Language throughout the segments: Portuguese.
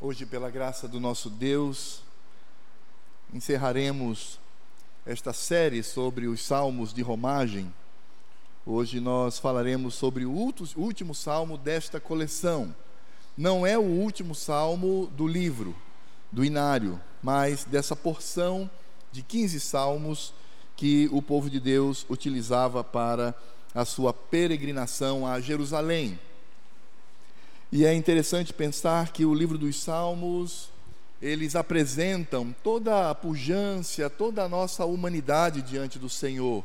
Hoje, pela graça do nosso Deus, encerraremos esta série sobre os salmos de romagem. Hoje nós falaremos sobre o último salmo desta coleção. Não é o último salmo do livro, do inário, mas dessa porção de 15 salmos que o povo de Deus utilizava para a sua peregrinação a Jerusalém. E é interessante pensar que o livro dos Salmos, eles apresentam toda a pujança, toda a nossa humanidade diante do Senhor.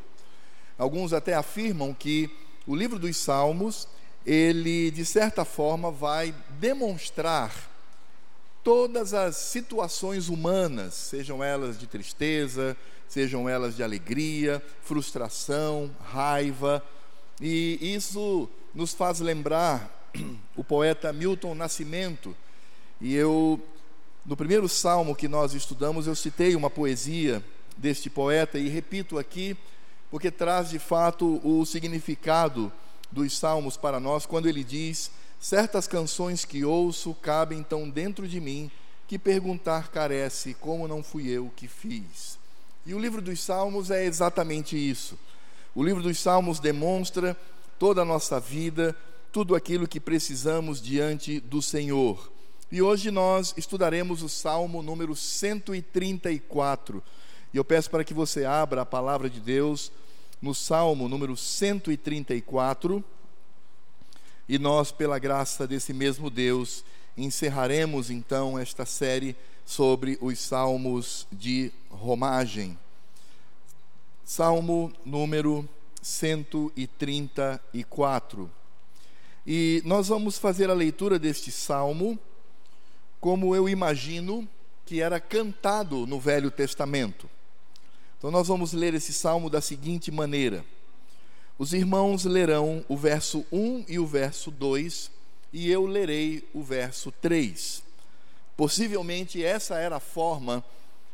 Alguns até afirmam que o livro dos Salmos, ele de certa forma vai demonstrar todas as situações humanas, sejam elas de tristeza, sejam elas de alegria, frustração, raiva, e isso nos faz lembrar o poeta Milton Nascimento, e eu, no primeiro salmo que nós estudamos, eu citei uma poesia deste poeta e repito aqui, porque traz de fato o significado dos salmos para nós, quando ele diz: Certas canções que ouço cabem tão dentro de mim que perguntar carece como não fui eu que fiz. E o livro dos Salmos é exatamente isso. O livro dos Salmos demonstra toda a nossa vida, tudo aquilo que precisamos diante do Senhor. E hoje nós estudaremos o Salmo número 134. E eu peço para que você abra a palavra de Deus no Salmo número 134. E nós, pela graça desse mesmo Deus, encerraremos então esta série sobre os salmos de romagem. Salmo número 134. E nós vamos fazer a leitura deste salmo como eu imagino que era cantado no Velho Testamento. Então nós vamos ler esse salmo da seguinte maneira: Os irmãos lerão o verso 1 e o verso 2, e eu lerei o verso 3. Possivelmente essa era a forma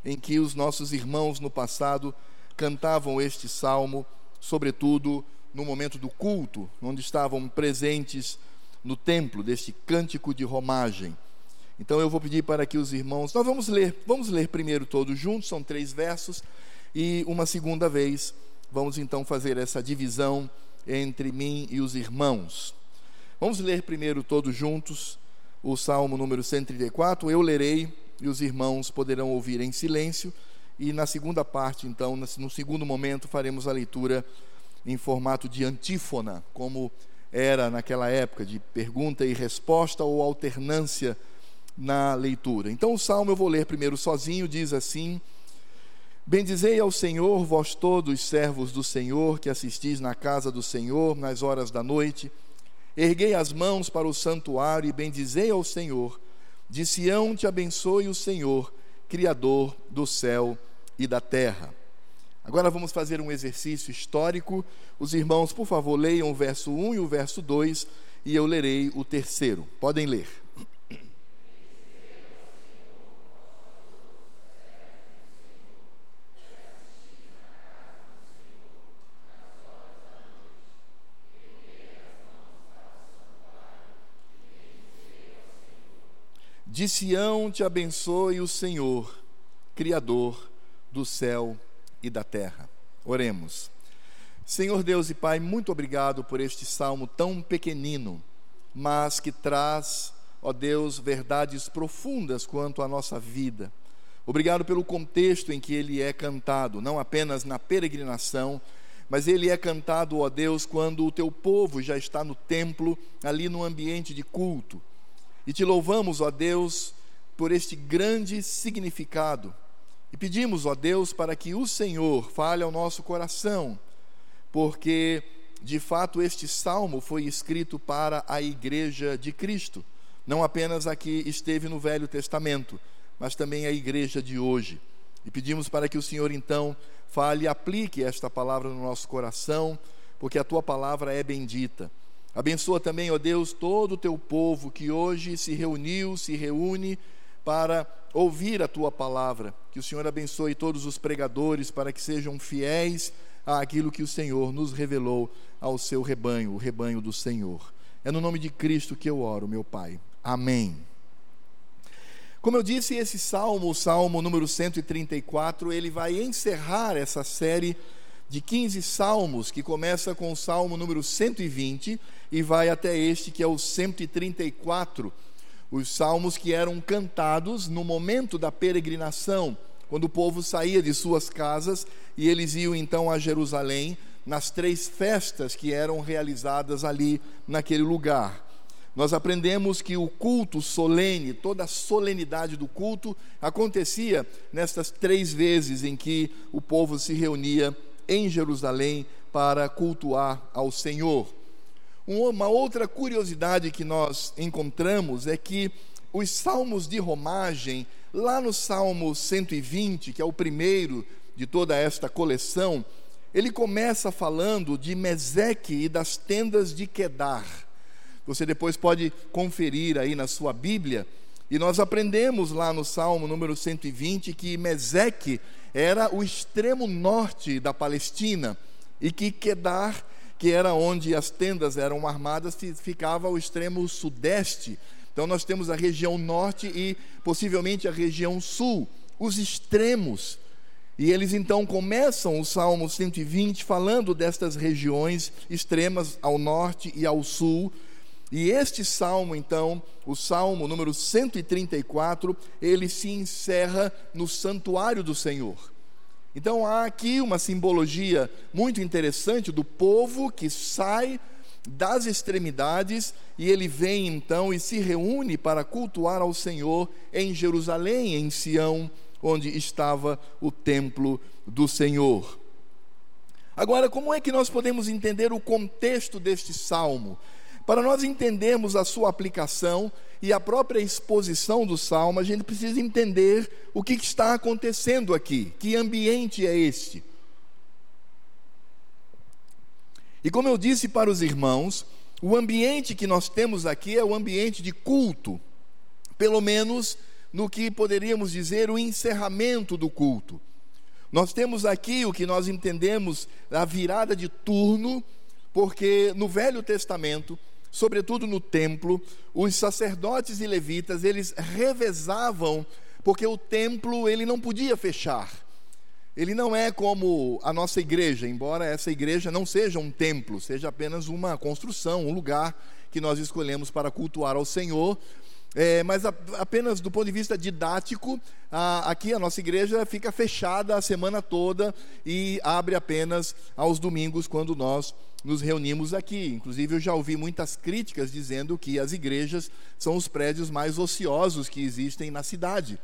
em que os nossos irmãos no passado cantavam este salmo, sobretudo no momento do culto, onde estavam presentes no templo deste cântico de romagem. Então eu vou pedir para que os irmãos, nós vamos ler, vamos ler primeiro todos juntos, são três versos, e uma segunda vez vamos então fazer essa divisão entre mim e os irmãos. Vamos ler primeiro todos juntos o Salmo número 134, eu lerei e os irmãos poderão ouvir em silêncio, e na segunda parte, então, no segundo momento, faremos a leitura em formato de antífona, como era naquela época, de pergunta e resposta ou alternância na leitura. Então, o salmo eu vou ler primeiro sozinho, diz assim: Bendizei ao Senhor, vós todos servos do Senhor, que assistis na casa do Senhor nas horas da noite. Erguei as mãos para o santuário e bendizei ao Senhor. De Sião te abençoe o Senhor, Criador do céu e da terra. Agora vamos fazer um exercício histórico. Os irmãos, por favor, leiam o verso 1 e o verso 2 e eu lerei o terceiro. Podem ler. De Sião te abençoe o Senhor, Criador do céu e da terra. Oremos. Senhor Deus e Pai, muito obrigado por este salmo tão pequenino, mas que traz, ó Deus, verdades profundas quanto à nossa vida. Obrigado pelo contexto em que ele é cantado, não apenas na peregrinação, mas ele é cantado, ó Deus, quando o teu povo já está no templo, ali no ambiente de culto. E te louvamos, ó Deus, por este grande significado e pedimos, ó Deus, para que o Senhor fale ao nosso coração, porque de fato este salmo foi escrito para a igreja de Cristo, não apenas a que esteve no Velho Testamento, mas também a igreja de hoje. E pedimos para que o Senhor então fale e aplique esta palavra no nosso coração, porque a tua palavra é bendita. Abençoa também, ó Deus, todo o teu povo que hoje se reuniu, se reúne para ouvir a tua palavra. Que o Senhor abençoe todos os pregadores para que sejam fiéis àquilo que o Senhor nos revelou ao seu rebanho, o rebanho do Senhor. É no nome de Cristo que eu oro, meu Pai. Amém. Como eu disse, esse salmo, o salmo número 134, ele vai encerrar essa série de 15 salmos, que começa com o salmo número 120 e vai até este, que é o 134. Os salmos que eram cantados no momento da peregrinação, quando o povo saía de suas casas e eles iam então a Jerusalém nas três festas que eram realizadas ali naquele lugar. Nós aprendemos que o culto solene, toda a solenidade do culto, acontecia nestas três vezes em que o povo se reunia em Jerusalém para cultuar ao Senhor. Uma outra curiosidade que nós encontramos é que os salmos de romagem, lá no Salmo 120, que é o primeiro de toda esta coleção, ele começa falando de Meseque e das tendas de Quedar. Você depois pode conferir aí na sua Bíblia. E nós aprendemos lá no Salmo número 120 que Meseque era o extremo norte da Palestina e que Quedar, que era onde as tendas eram armadas, ficava ao extremo sudeste. Então nós temos a região norte e possivelmente a região sul, os extremos. E eles então começam o Salmo 120 falando destas regiões extremas ao norte e ao sul, e este salmo, então, o salmo número 134, ele se encerra no santuário do Senhor. Então há aqui uma simbologia muito interessante do povo que sai das extremidades e ele vem então e se reúne para cultuar ao Senhor em Jerusalém, em Sião, onde estava o templo do Senhor. Agora, como é que nós podemos entender o contexto deste salmo? Para nós entendermos a sua aplicação e a própria exposição do salmo, a gente precisa entender o que está acontecendo aqui, que ambiente é este. E como eu disse para os irmãos, o ambiente que nós temos aqui é o ambiente de culto, pelo menos no que poderíamos dizer o encerramento do culto. Nós temos aqui o que nós entendemos a virada de turno, porque no Velho Testamento sobretudo no templo, os sacerdotes e levitas, eles revezavam, porque o templo ele não podia fechar. Ele não é como a nossa igreja, embora essa igreja não seja um templo, seja apenas uma construção, um lugar que nós escolhemos para cultuar ao Senhor, é, mas a, apenas do ponto de vista didático, a, aqui a nossa igreja fica fechada a semana toda e abre apenas aos domingos, quando nós nos reunimos aqui. Inclusive, eu já ouvi muitas críticas dizendo que as igrejas são os prédios mais ociosos que existem na cidade,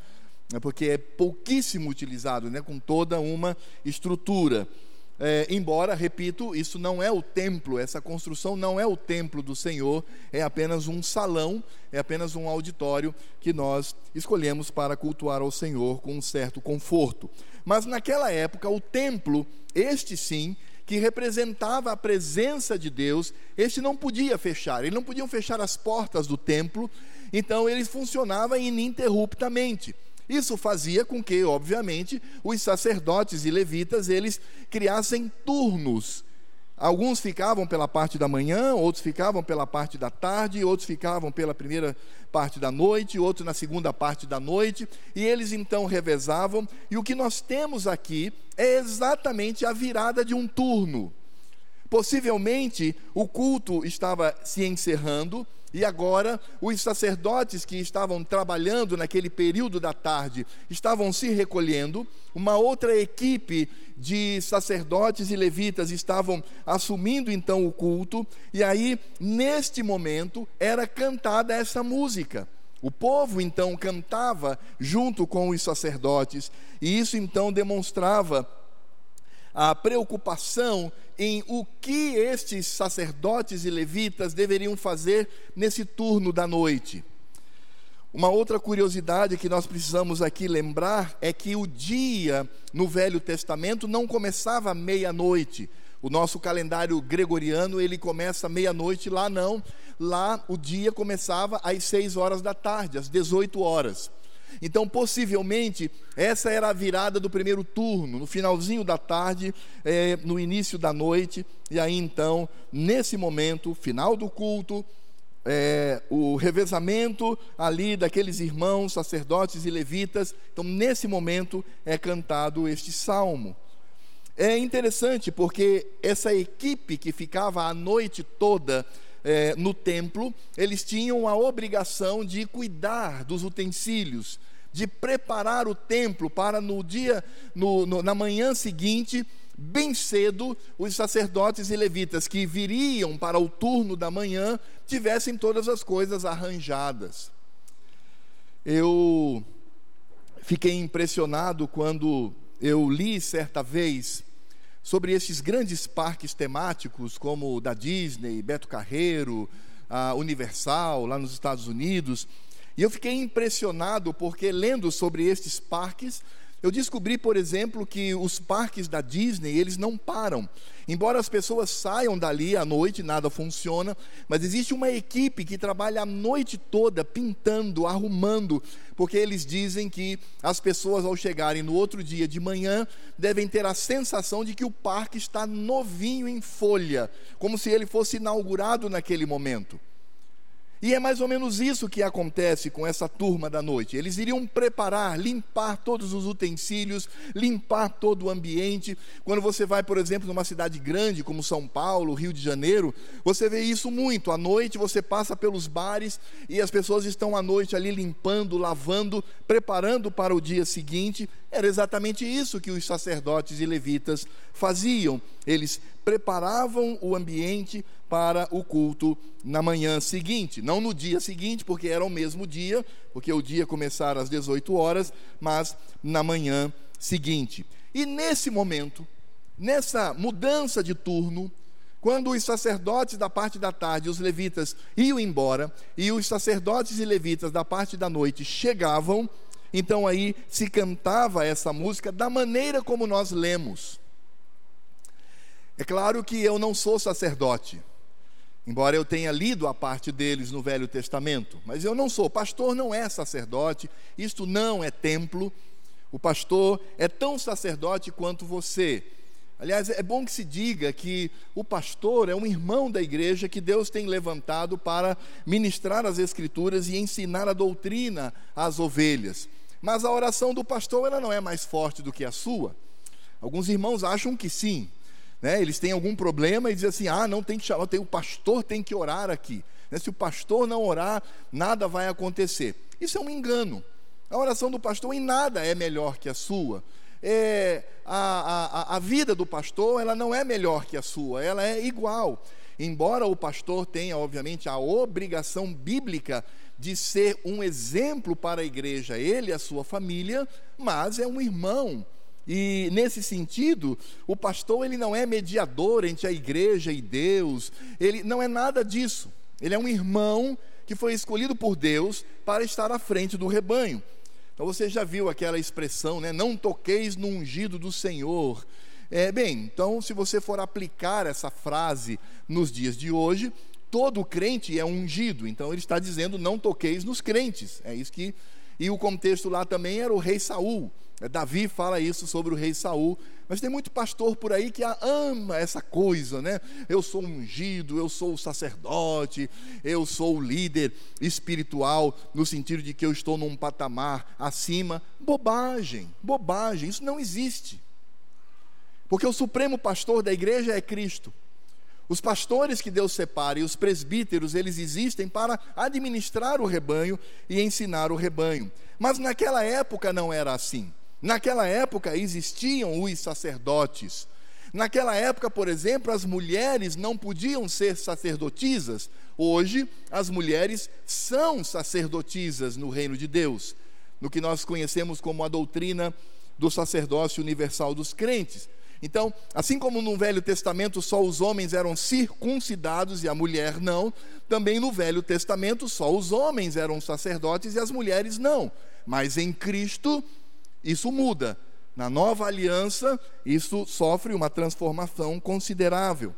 né, porque é pouquíssimo utilizado, né, com toda uma estrutura. É, embora, repito, isso não é o templo, essa construção não é o templo do Senhor, é apenas um salão, é apenas um auditório que nós escolhemos para cultuar ao Senhor com um certo conforto. Mas naquela época, o templo, este sim, que representava a presença de Deus, este não podia fechar, eles não podiam fechar as portas do templo, então ele funcionava ininterruptamente. Isso fazia com que, obviamente, os sacerdotes e levitas eles criassem turnos. Alguns ficavam pela parte da manhã, outros ficavam pela parte da tarde, outros ficavam pela primeira parte da noite, outros na segunda parte da noite, e eles então revezavam. E o que nós temos aqui é exatamente a virada de um turno. Possivelmente o culto estava se encerrando, e agora, os sacerdotes que estavam trabalhando naquele período da tarde estavam se recolhendo, uma outra equipe de sacerdotes e levitas estavam assumindo então o culto, e aí, neste momento, era cantada essa música. O povo então cantava junto com os sacerdotes, e isso então demonstrava a preocupação em o que estes sacerdotes e levitas deveriam fazer nesse turno da noite. Uma outra curiosidade que nós precisamos aqui lembrar é que o dia no Velho Testamento não começava meia-noite. O nosso calendário gregoriano, ele começa meia-noite, lá não. Lá o dia começava às seis horas da tarde, às 18 horas. Então, possivelmente, essa era a virada do primeiro turno, no finalzinho da tarde, é, no início da noite, e aí então, nesse momento, final do culto, é, o revezamento ali daqueles irmãos, sacerdotes e levitas. Então, nesse momento é cantado este salmo. É interessante porque essa equipe que ficava a noite toda é, no templo, eles tinham a obrigação de cuidar dos utensílios, de preparar o templo para no dia, no, no, na manhã seguinte, bem cedo, os sacerdotes e levitas que viriam para o turno da manhã tivessem todas as coisas arranjadas. Eu fiquei impressionado quando eu li certa vez sobre esses grandes parques temáticos, como o da Disney, Beto Carreiro, a Universal, lá nos Estados Unidos. E eu fiquei impressionado porque, lendo sobre estes parques, eu descobri, por exemplo, que os parques da Disney, eles não param. Embora as pessoas saiam dali à noite, nada funciona, mas existe uma equipe que trabalha a noite toda pintando, arrumando, porque eles dizem que as pessoas ao chegarem no outro dia de manhã devem ter a sensação de que o parque está novinho em folha, como se ele fosse inaugurado naquele momento. E é mais ou menos isso que acontece com essa turma da noite. Eles iriam preparar, limpar todos os utensílios, limpar todo o ambiente. Quando você vai, por exemplo, numa cidade grande como São Paulo, Rio de Janeiro, você vê isso muito. À noite você passa pelos bares e as pessoas estão à noite ali limpando, lavando, preparando para o dia seguinte. Era exatamente isso que os sacerdotes e levitas faziam. Eles preparavam o ambiente para o culto na manhã seguinte, não no dia seguinte, porque era o mesmo dia, porque o dia começara às 18 horas, mas na manhã seguinte. E nesse momento, nessa mudança de turno, quando os sacerdotes da parte da tarde, os levitas, iam embora, e os sacerdotes e levitas da parte da noite chegavam, então aí se cantava essa música da maneira como nós lemos. É claro que eu não sou sacerdote, embora eu tenha lido a parte deles no Velho Testamento, mas eu não sou. Pastor não é sacerdote, isto não é templo. O pastor é tão sacerdote quanto você. Aliás, é bom que se diga que o pastor é um irmão da igreja que Deus tem levantado para ministrar as Escrituras e ensinar a doutrina às ovelhas. Mas a oração do pastor ela não é mais forte do que a sua. Alguns irmãos acham que sim, né, eles têm algum problema e dizem assim: ah, não tem que chamar, tem, o pastor tem que orar aqui. Né, se o pastor não orar, nada vai acontecer. Isso é um engano. A oração do pastor em nada é melhor que a sua. É, a, a, a vida do pastor ela não é melhor que a sua, ela é igual. Embora o pastor tenha, obviamente, a obrigação bíblica de ser um exemplo para a igreja, ele e a sua família, mas é um irmão e nesse sentido, o pastor ele não é mediador entre a igreja e Deus, ele não é nada disso. Ele é um irmão que foi escolhido por Deus para estar à frente do rebanho. Então você já viu aquela expressão, né? Não toqueis no ungido do Senhor. É, bem, então se você for aplicar essa frase nos dias de hoje, todo crente é ungido. Então ele está dizendo não toqueis nos crentes. É isso que e o contexto lá também era o rei Saul. Davi fala isso sobre o rei Saul, mas tem muito pastor por aí que ama essa coisa, né? Eu sou ungido, eu sou o sacerdote, eu sou o líder espiritual, no sentido de que eu estou num patamar acima. Bobagem, bobagem, isso não existe. Porque o supremo pastor da igreja é Cristo. Os pastores que Deus separa e os presbíteros, eles existem para administrar o rebanho e ensinar o rebanho. Mas naquela época não era assim. Naquela época existiam os sacerdotes. Naquela época, por exemplo, as mulheres não podiam ser sacerdotisas. Hoje, as mulheres são sacerdotisas no reino de Deus, no que nós conhecemos como a doutrina do sacerdócio universal dos crentes. Então, assim como no Velho Testamento só os homens eram circuncidados e a mulher não, também no Velho Testamento só os homens eram sacerdotes e as mulheres não. Mas em Cristo isso muda. Na nova aliança, isso sofre uma transformação considerável.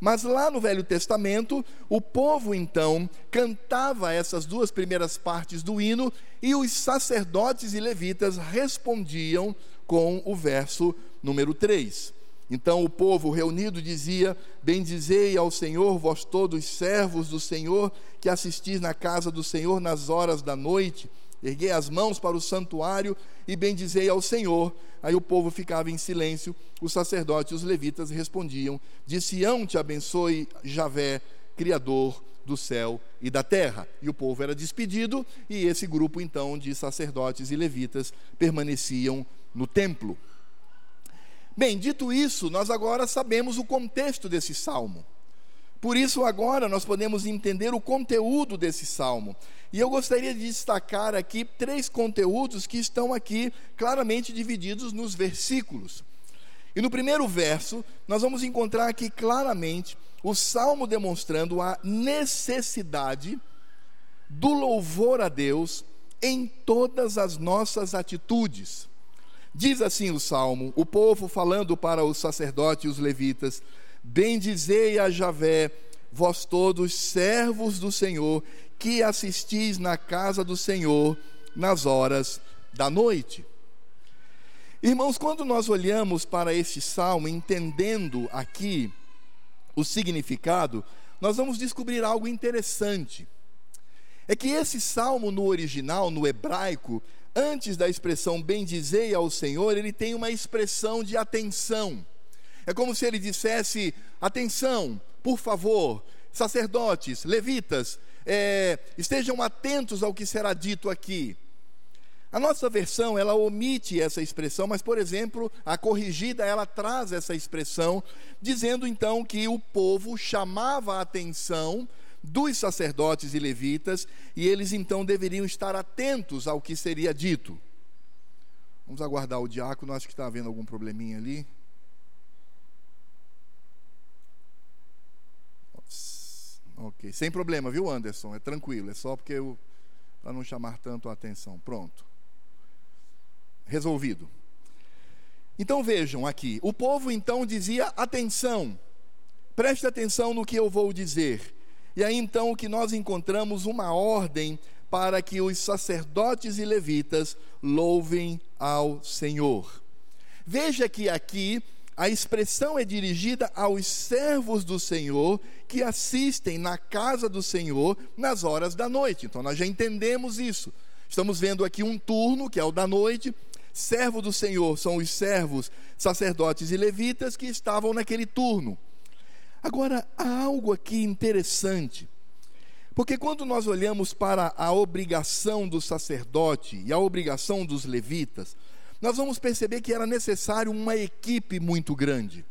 Mas lá no Velho Testamento, o povo então cantava essas duas primeiras partes do hino e os sacerdotes e levitas respondiam com o verso número 3. Então o povo reunido dizia: Bendizei ao Senhor, vós todos servos do Senhor, que assistis na casa do Senhor nas horas da noite. Erguei as mãos para o santuário e bendizei ao Senhor. Aí o povo ficava em silêncio, os sacerdotes e os levitas respondiam: De Sião te abençoe Javé, Criador do céu e da terra. E o povo era despedido, e esse grupo então de sacerdotes e levitas permaneciam no templo. Bem, dito isso, nós agora sabemos o contexto desse salmo. Por isso, agora nós podemos entender o conteúdo desse salmo. E eu gostaria de destacar aqui três conteúdos que estão aqui claramente divididos nos versículos. E no primeiro verso, nós vamos encontrar aqui claramente o salmo demonstrando a necessidade do louvor a Deus em todas as nossas atitudes. Diz assim o salmo: o povo falando para os sacerdotes e os levitas: Bendizei a Javé, vós todos servos do Senhor, que assistis na casa do Senhor nas horas da noite. Irmãos, quando nós olhamos para este salmo, entendendo aqui o significado, nós vamos descobrir algo interessante. É que esse salmo no original, no hebraico, antes da expressão bendizei ao Senhor, ele tem uma expressão de atenção. É como se ele dissesse: atenção, por favor, sacerdotes, levitas, é, estejam atentos ao que será dito aqui. A nossa versão, ela omite essa expressão, mas, por exemplo, a corrigida, ela traz essa expressão, dizendo então que o povo chamava a atenção dos sacerdotes e levitas, e eles então deveriam estar atentos ao que seria dito. Vamos aguardar o diácono, acho que está havendo algum probleminha ali. Ok, sem problema, viu, Anderson? É tranquilo, é só porque eu. para não chamar tanto a atenção. Pronto. Resolvido. Então vejam aqui, o povo então dizia: atenção, preste atenção no que eu vou dizer. E aí então que nós encontramos uma ordem para que os sacerdotes e levitas louvem ao Senhor. Veja que aqui a expressão é dirigida aos servos do Senhor que assistem na casa do Senhor nas horas da noite. Então nós já entendemos isso. Estamos vendo aqui um turno, que é o da noite. Servo do Senhor são os servos, sacerdotes e levitas que estavam naquele turno. Agora, há algo aqui interessante, porque quando nós olhamos para a obrigação do sacerdote e a obrigação dos levitas, nós vamos perceber que era necessário uma equipe muito grande.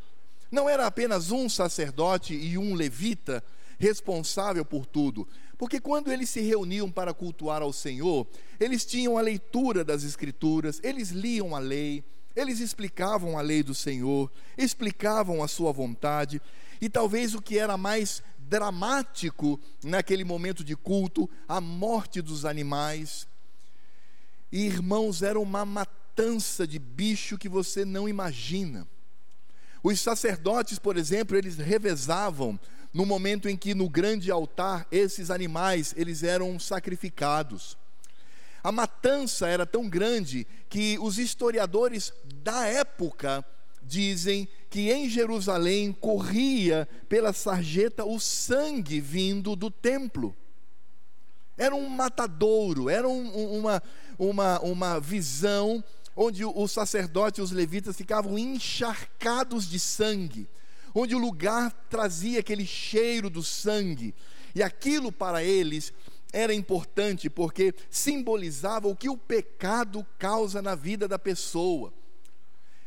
Não era apenas um sacerdote e um levita responsável por tudo, porque quando eles se reuniam para cultuar ao Senhor, eles tinham a leitura das Escrituras, eles liam a lei, eles explicavam a lei do Senhor, explicavam a sua vontade, e talvez o que era mais dramático naquele momento de culto, a morte dos animais. E irmãos, era uma matança de bicho que você não imagina. Os sacerdotes, por exemplo, eles revezavam no momento em que no grande altar esses animais eles eram sacrificados. A matança era tão grande que os historiadores da época dizem que em Jerusalém corria pela sarjeta o sangue vindo do templo. Era um matadouro, era um, uma, uma, uma visão onde o sacerdote e os levitas ficavam encharcados de sangue, onde o lugar trazia aquele cheiro do sangue, e aquilo para eles era importante porque simbolizava o que o pecado causa na vida da pessoa.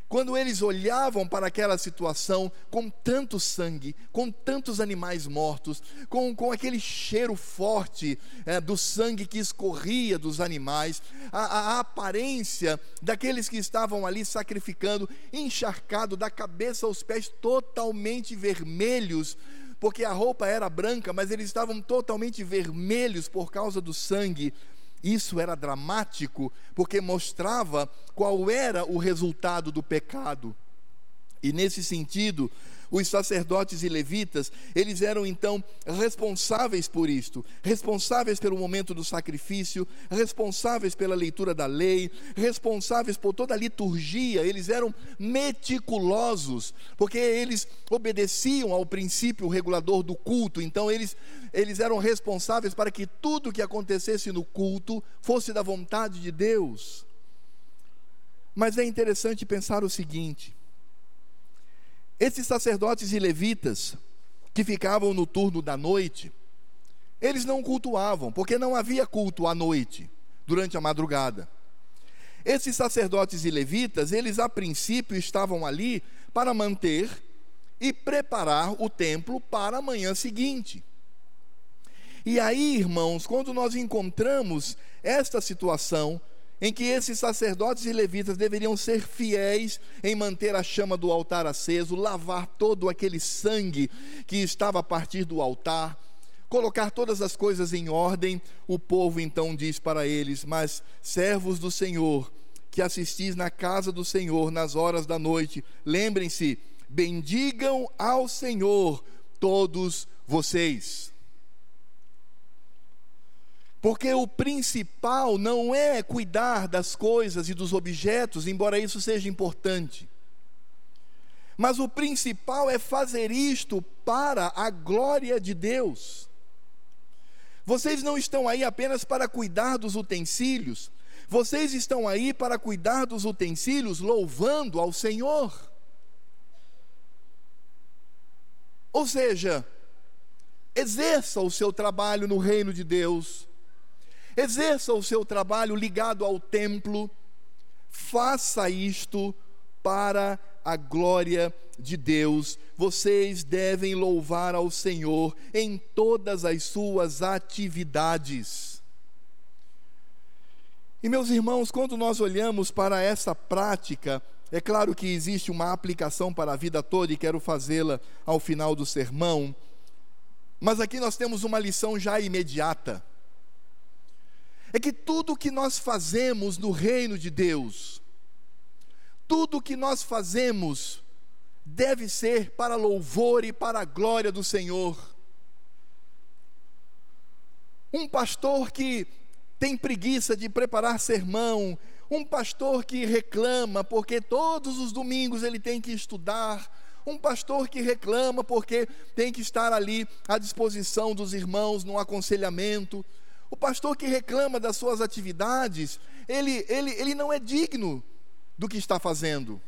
Quando eles olhavam para aquela situação com tanto sangue, com tantos animais mortos, com, com aquele cheiro forte é, do sangue que escorria dos animais, a, a, aparência daqueles que estavam ali sacrificando, encharcado da cabeça aos pés, totalmente vermelhos, porque a roupa era branca, mas eles estavam totalmente vermelhos por causa do sangue isso era dramático porque mostrava qual era o resultado do pecado. E nesse sentido, os sacerdotes e levitas, eles eram então responsáveis por isto, responsáveis pelo momento do sacrifício, responsáveis pela leitura da lei, responsáveis por toda a liturgia, eles eram meticulosos, porque eles obedeciam ao princípio regulador do culto, então eles, eles eram responsáveis para que tudo que acontecesse no culto fosse da vontade de Deus. Mas é interessante pensar o seguinte: esses sacerdotes e levitas que ficavam no turno da noite, eles não cultuavam, porque não havia culto à noite, durante a madrugada. Esses sacerdotes e levitas, eles a princípio estavam ali para manter e preparar o templo para a manhã seguinte. E aí, irmãos, quando nós encontramos esta situação, em que esses sacerdotes e levitas deveriam ser fiéis em manter a chama do altar aceso, lavar todo aquele sangue que estava a partir do altar, colocar todas as coisas em ordem. O povo então diz para eles: Mas servos do Senhor, que assistis na casa do Senhor nas horas da noite, lembrem-se, bendigam ao Senhor todos vocês. Porque o principal não é cuidar das coisas e dos objetos, embora isso seja importante. Mas o principal é fazer isto para a glória de Deus. Vocês não estão aí apenas para cuidar dos utensílios, vocês estão aí para cuidar dos utensílios louvando ao Senhor. Ou seja, exerça o seu trabalho no reino de Deus exerça o seu trabalho ligado ao templo, faça isto para a glória de Deus. Vocês devem louvar ao Senhor em todas as suas atividades. E meus irmãos, quando nós olhamos para essa prática, é claro que existe uma aplicação para a vida toda e quero fazê-la ao final do sermão, mas aqui nós temos uma lição já imediata é que tudo que nós fazemos no reino de Deus, tudo que nós fazemos deve ser para louvor e para a glória do Senhor. Um pastor que tem preguiça de preparar sermão, um pastor que reclama porque todos os domingos ele tem que estudar, um pastor que reclama porque tem que estar ali à disposição dos irmãos no aconselhamento, o pastor que reclama das suas atividades, ele, ele, ele não é digno do que está fazendo.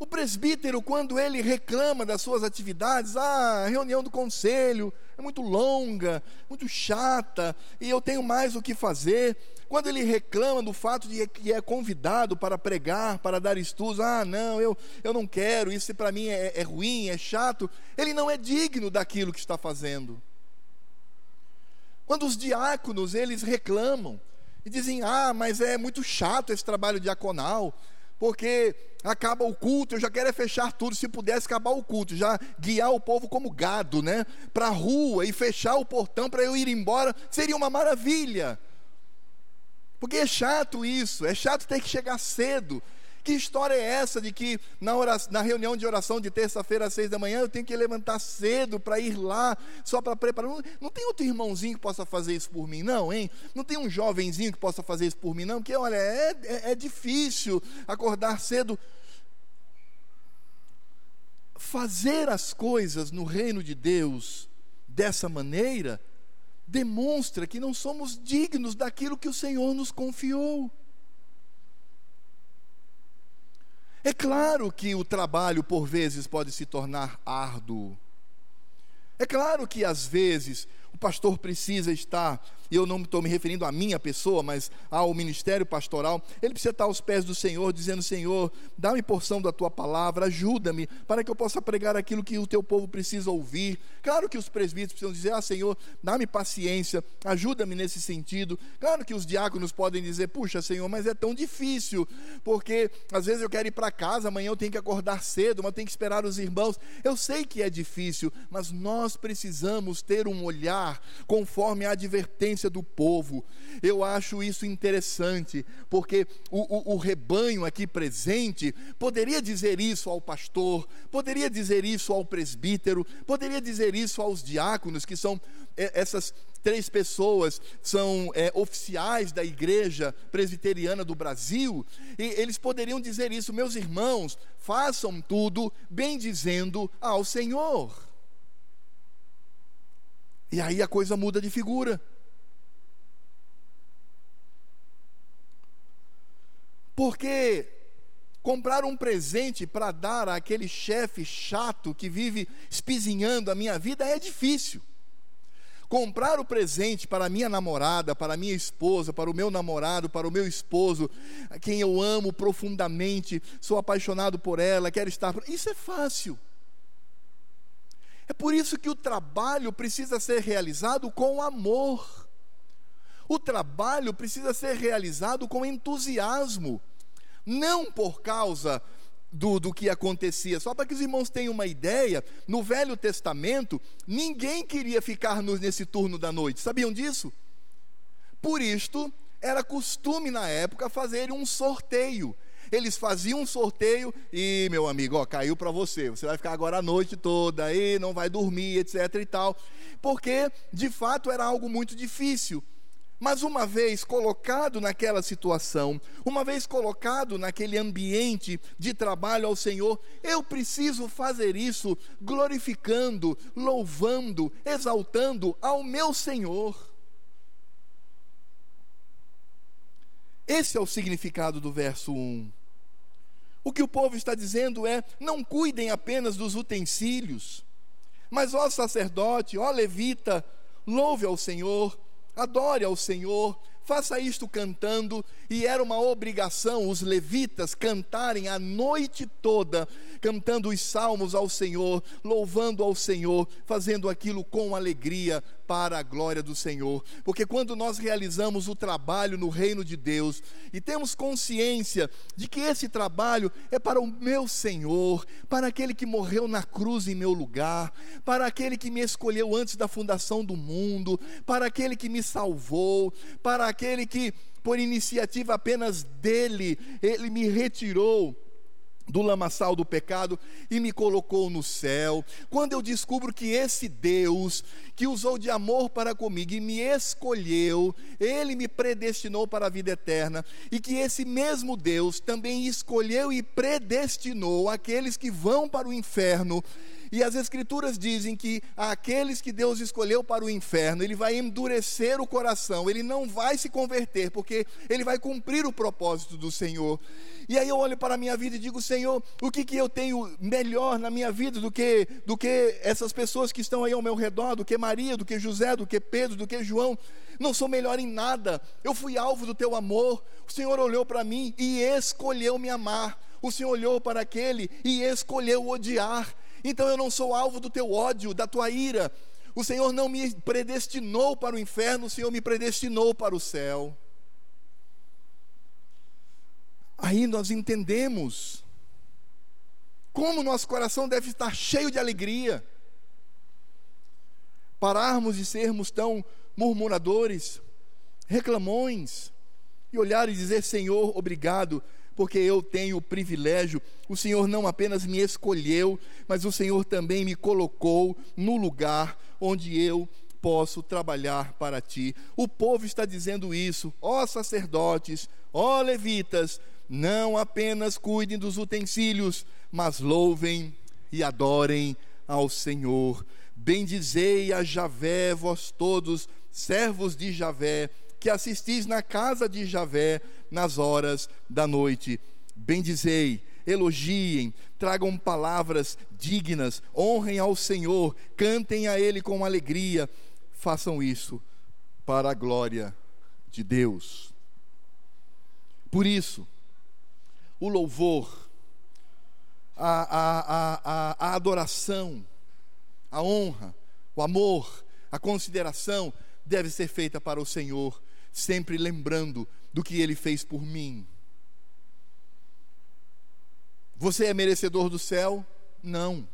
O presbítero, quando ele reclama das suas atividades, ah, a reunião do conselho é muito longa, muito chata, e eu tenho mais o que fazer. Quando ele reclama do fato de que é convidado para pregar, para dar estudos, ah, não, eu, eu não quero, isso para mim é, é ruim, é chato, ele não é digno daquilo que está fazendo. Quando os diáconos, eles reclamam e dizem: "Ah, mas é muito chato esse trabalho diaconal, porque acaba o culto, eu já quero é fechar tudo, se pudesse acabar o culto, já guiar o povo como gado, né, para a rua e fechar o portão para eu ir embora, seria uma maravilha". Porque é chato isso, é chato ter que chegar cedo, que história é essa de que na, oração, na reunião de oração de terça-feira às seis da manhã eu tenho que levantar cedo para ir lá, só para preparar? Não, não, tem outro irmãozinho que possa fazer isso por mim, não, hein? Não tem um jovenzinho que possa fazer isso por mim, não? Porque, olha, é, é, é difícil acordar cedo. Fazer as coisas no reino de Deus dessa maneira demonstra que não somos dignos daquilo que o Senhor nos confiou. É claro que o trabalho, por vezes, pode se tornar árduo. É claro que, às vezes, o pastor precisa estar e eu não estou me referindo à minha pessoa, mas ao ministério pastoral, ele precisa estar aos pés do Senhor, dizendo: Senhor, dá-me porção da tua palavra, ajuda-me, para que eu possa pregar aquilo que o teu povo precisa ouvir. Claro que os presbíteros precisam dizer: Ah, Senhor, dá-me paciência, ajuda-me nesse sentido. Claro que os diáconos podem dizer: Puxa, Senhor, mas é tão difícil, porque às vezes eu quero ir para casa, amanhã eu tenho que acordar cedo, mas tenho que esperar os irmãos. Eu sei que é difícil, mas nós precisamos ter um olhar conforme a advertência do povo. Eu acho isso interessante, porque o, o, o rebanho aqui presente poderia dizer isso ao pastor, poderia dizer isso ao presbítero, poderia dizer isso aos diáconos, que são é, essas três pessoas são é, oficiais da igreja presbiteriana do Brasil, e eles poderiam dizer isso, meus irmãos, façam tudo bem dizendo ao Senhor. E aí a coisa muda de figura. Porque comprar um presente para dar àquele chefe chato que vive espizinhando a minha vida é difícil. Comprar o presente para a minha namorada, para a minha esposa, para o meu namorado, para o meu esposo, a quem eu amo profundamente, sou apaixonado por ela, quero estar. Isso é fácil. É por isso que o trabalho precisa ser realizado com amor. O trabalho precisa ser realizado com entusiasmo, não por causa do, do que acontecia. Só para que os irmãos tenham uma ideia, no Velho Testamento, ninguém queria ficar nesse turno da noite. Sabiam disso? Por isto, era costume na época fazer um sorteio eles faziam um sorteio e, meu amigo, ó, caiu para você. Você vai ficar agora a noite toda aí, não vai dormir, etc e tal. Porque, de fato, era algo muito difícil. Mas uma vez colocado naquela situação, uma vez colocado naquele ambiente de trabalho ao Senhor, eu preciso fazer isso glorificando, louvando, exaltando ao meu Senhor. Esse é o significado do verso 1. O que o povo está dizendo é: não cuidem apenas dos utensílios, mas ó sacerdote, ó levita, louve ao Senhor, adore ao Senhor, faça isto cantando, e era uma obrigação os levitas cantarem a noite toda, cantando os salmos ao Senhor, louvando ao Senhor, fazendo aquilo com alegria para a glória do Senhor. Porque quando nós realizamos o trabalho no reino de Deus e temos consciência de que esse trabalho é para o meu Senhor, para aquele que morreu na cruz em meu lugar, para aquele que me escolheu antes da fundação do mundo, para aquele que me salvou, para aquele que, por iniciativa apenas dele, ele me retirou do lamaçal do pecado e me colocou no céu. Quando eu descubro que esse Deus, que usou de amor para comigo e me escolheu, ele me predestinou para a vida eterna, e que esse mesmo Deus também escolheu e predestinou aqueles que vão para o inferno, e as Escrituras dizem que aqueles que Deus escolheu para o inferno, Ele vai endurecer o coração, ele não vai se converter, porque ele vai cumprir o propósito do Senhor. E aí eu olho para a minha vida e digo, Senhor, o que, que eu tenho melhor na minha vida do que, do que essas pessoas que estão aí ao meu redor, do que Maria, do que José, do que Pedro, do que João? Não sou melhor em nada, eu fui alvo do teu amor, o Senhor olhou para mim e escolheu me amar. O Senhor olhou para aquele e escolheu odiar. Então eu não sou alvo do teu ódio, da tua ira. O Senhor não me predestinou para o inferno, o Senhor me predestinou para o céu. Aí nós entendemos como nosso coração deve estar cheio de alegria. Pararmos de sermos tão murmuradores, reclamões, e olhar e dizer: Senhor, obrigado porque eu tenho o privilégio. O Senhor não apenas me escolheu, mas o Senhor também me colocou no lugar onde eu posso trabalhar para ti. O povo está dizendo isso, ó sacerdotes, ó levitas, não apenas cuidem dos utensílios, mas louvem e adorem ao Senhor. Bendizei a Javé, vós todos, servos de Javé, que assistis na casa de Javé nas horas da noite. Bendizei, elogiem, tragam palavras dignas, honrem ao Senhor, cantem a Ele com alegria. Façam isso para a glória de Deus. Por isso, o louvor, a, a, a, a, adoração, a honra, o amor, a consideração deve ser feita para o Senhor sempre lembrando do que ele fez por mim. Você é merecedor do céu? Não.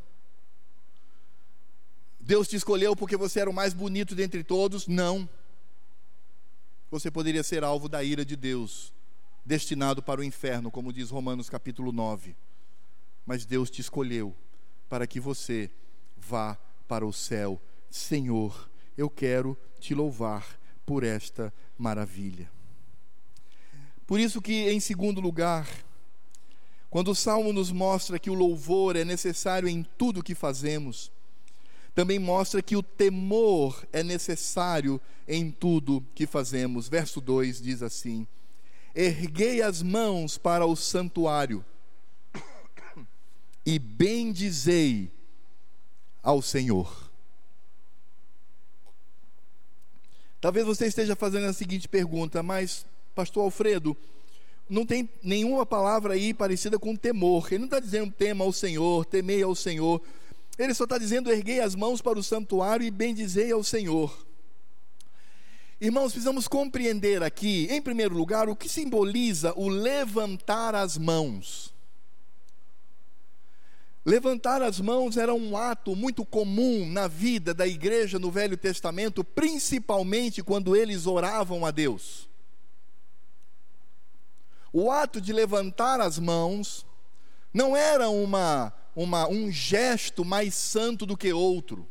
Deus te escolheu porque você era o mais bonito dentre todos? Não. você poderia ser alvo da ira de Deus, destinado para o inferno, como diz Romanos capítulo 9. Mas Deus te escolheu para que você vá para o céu. Senhor, eu quero te louvar por esta maravilha. Por isso que, em segundo lugar, quando o Salmo nos mostra que o louvor é necessário em tudo que fazemos, também mostra que o temor é necessário em tudo que fazemos. Verso 2 diz assim: Erguei as mãos para o santuário e bendizei ao Senhor. Talvez você esteja fazendo a seguinte pergunta, mas, Pastor Alfredo, não tem nenhuma palavra aí parecida com temor. Ele não está dizendo tema ao Senhor, temei ao Senhor. Ele só está dizendo erguei as mãos para o santuário e bendizei ao Senhor. Irmãos, precisamos compreender aqui, em primeiro lugar, o que simboliza o levantar as mãos. Levantar as mãos era um ato muito comum na vida da igreja no Velho Testamento, principalmente quando eles oravam a Deus. O ato de levantar as mãos não era uma, uma, um gesto mais santo do que outro.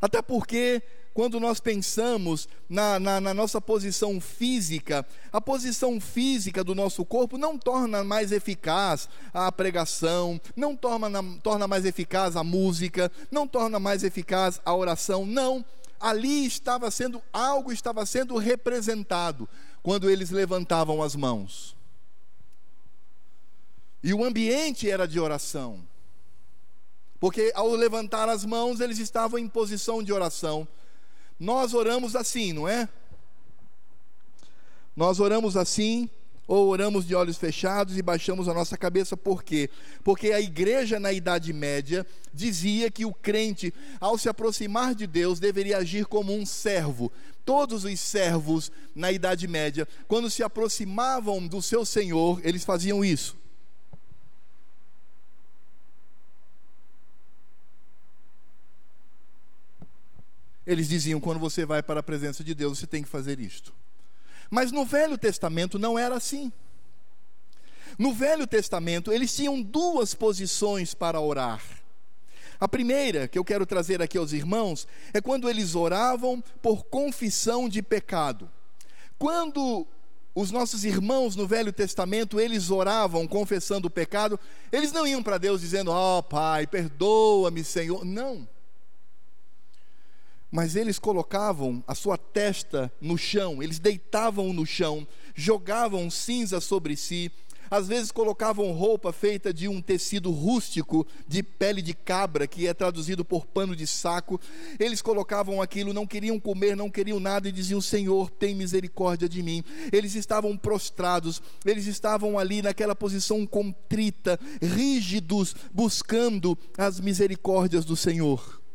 Até porque, quando nós pensamos na, na, na, nossa posição física, a posição física do nosso corpo não torna mais eficaz a pregação, não torna, torna mais eficaz a música, não torna mais eficaz a oração, não. Ali estava sendo, algo estava sendo representado quando eles levantavam as mãos. E o ambiente era de oração. Porque ao levantar as mãos, eles estavam em posição de oração. Nós oramos assim, não é? Nós oramos assim, ou oramos de olhos fechados e baixamos a nossa cabeça, por quê? Porque a igreja na Idade Média dizia que o crente, ao se aproximar de Deus, deveria agir como um servo, todos os servos na Idade Média, quando se aproximavam do seu senhor, eles faziam isso. Eles diziam: quando você vai para a presença de Deus, você tem que fazer isto. Mas no Velho Testamento não era assim. No Velho Testamento, eles tinham duas posições para orar. A primeira que eu quero trazer aqui aos irmãos é quando eles oravam por confissão de pecado. Quando os nossos irmãos no Velho Testamento, eles oravam confessando o pecado, eles não iam para Deus dizendo: "Ó oh, Pai, perdoa-me, Senhor". Não. Mas eles colocavam a sua testa no chão, eles deitavam no chão, jogavam cinza sobre si, às vezes colocavam roupa feita de um tecido rústico de pele de cabra, que é traduzido por pano de saco. Eles colocavam aquilo, não queriam comer, não queriam nada e diziam: Senhor, tem misericórdia de mim. Eles estavam prostrados, eles estavam ali naquela posição contrita, rígidos, buscando as misericórdias do Senhor.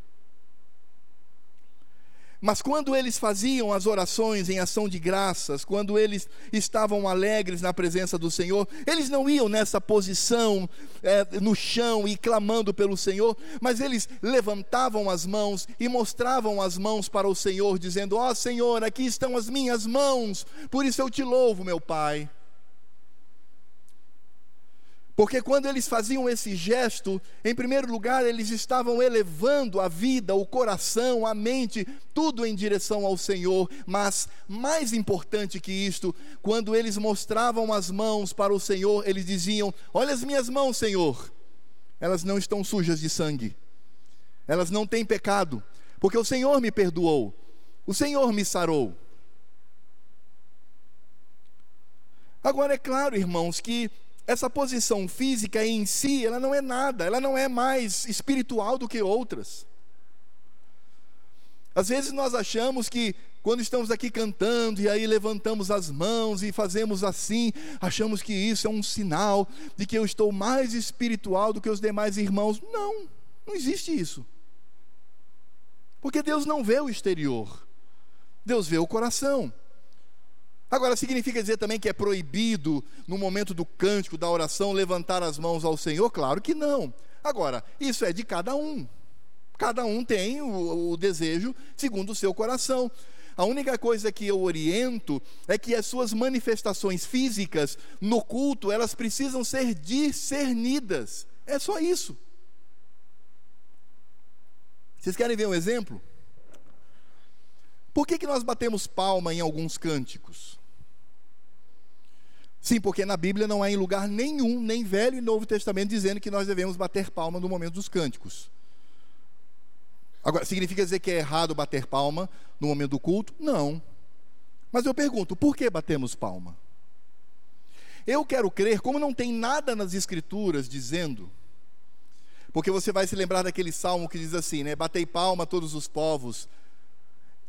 Mas quando eles faziam as orações em ação de graças, quando eles estavam alegres na presença do Senhor, eles não iam nessa posição é, no chão e clamando pelo Senhor, mas eles levantavam as mãos e mostravam as mãos para o Senhor, dizendo: Ó oh, Senhor, aqui estão as minhas mãos, por isso eu te louvo, meu Pai. Porque quando eles faziam esse gesto, em primeiro lugar, eles estavam elevando a vida, o coração, a mente, tudo em direção ao Senhor. Mas, mais importante que isto, quando eles mostravam as mãos para o Senhor, eles diziam: Olha as minhas mãos, Senhor, elas não estão sujas de sangue, elas não têm pecado, porque o Senhor me perdoou, o Senhor me sarou. Agora, é claro, irmãos, que essa posição física em si, ela não é nada, ela não é mais espiritual do que outras. Às vezes nós achamos que quando estamos aqui cantando e aí levantamos as mãos e fazemos assim, achamos que isso é um sinal de que eu estou mais espiritual do que os demais irmãos. Não, não existe isso. Porque Deus não vê o exterior, Deus vê o coração. Agora, significa dizer também que é proibido, no momento do cântico, da oração, levantar as mãos ao Senhor? Claro que não. Agora, isso é de cada um. Cada um tem o, o desejo segundo o seu coração. A única coisa que eu oriento é que as suas manifestações físicas no culto, elas precisam ser discernidas. É só isso. Vocês querem ver um exemplo? Por que, que nós batemos palma em alguns cânticos? Sim, porque na Bíblia não há em lugar nenhum, nem Velho e Novo Testamento, dizendo que nós devemos bater palma no momento dos cânticos. Agora, significa dizer que é errado bater palma no momento do culto? Não. Mas eu pergunto, por que batemos palma? Eu quero crer, como não tem nada nas Escrituras dizendo, porque você vai se lembrar daquele salmo que diz assim, né? Batei palma todos os povos,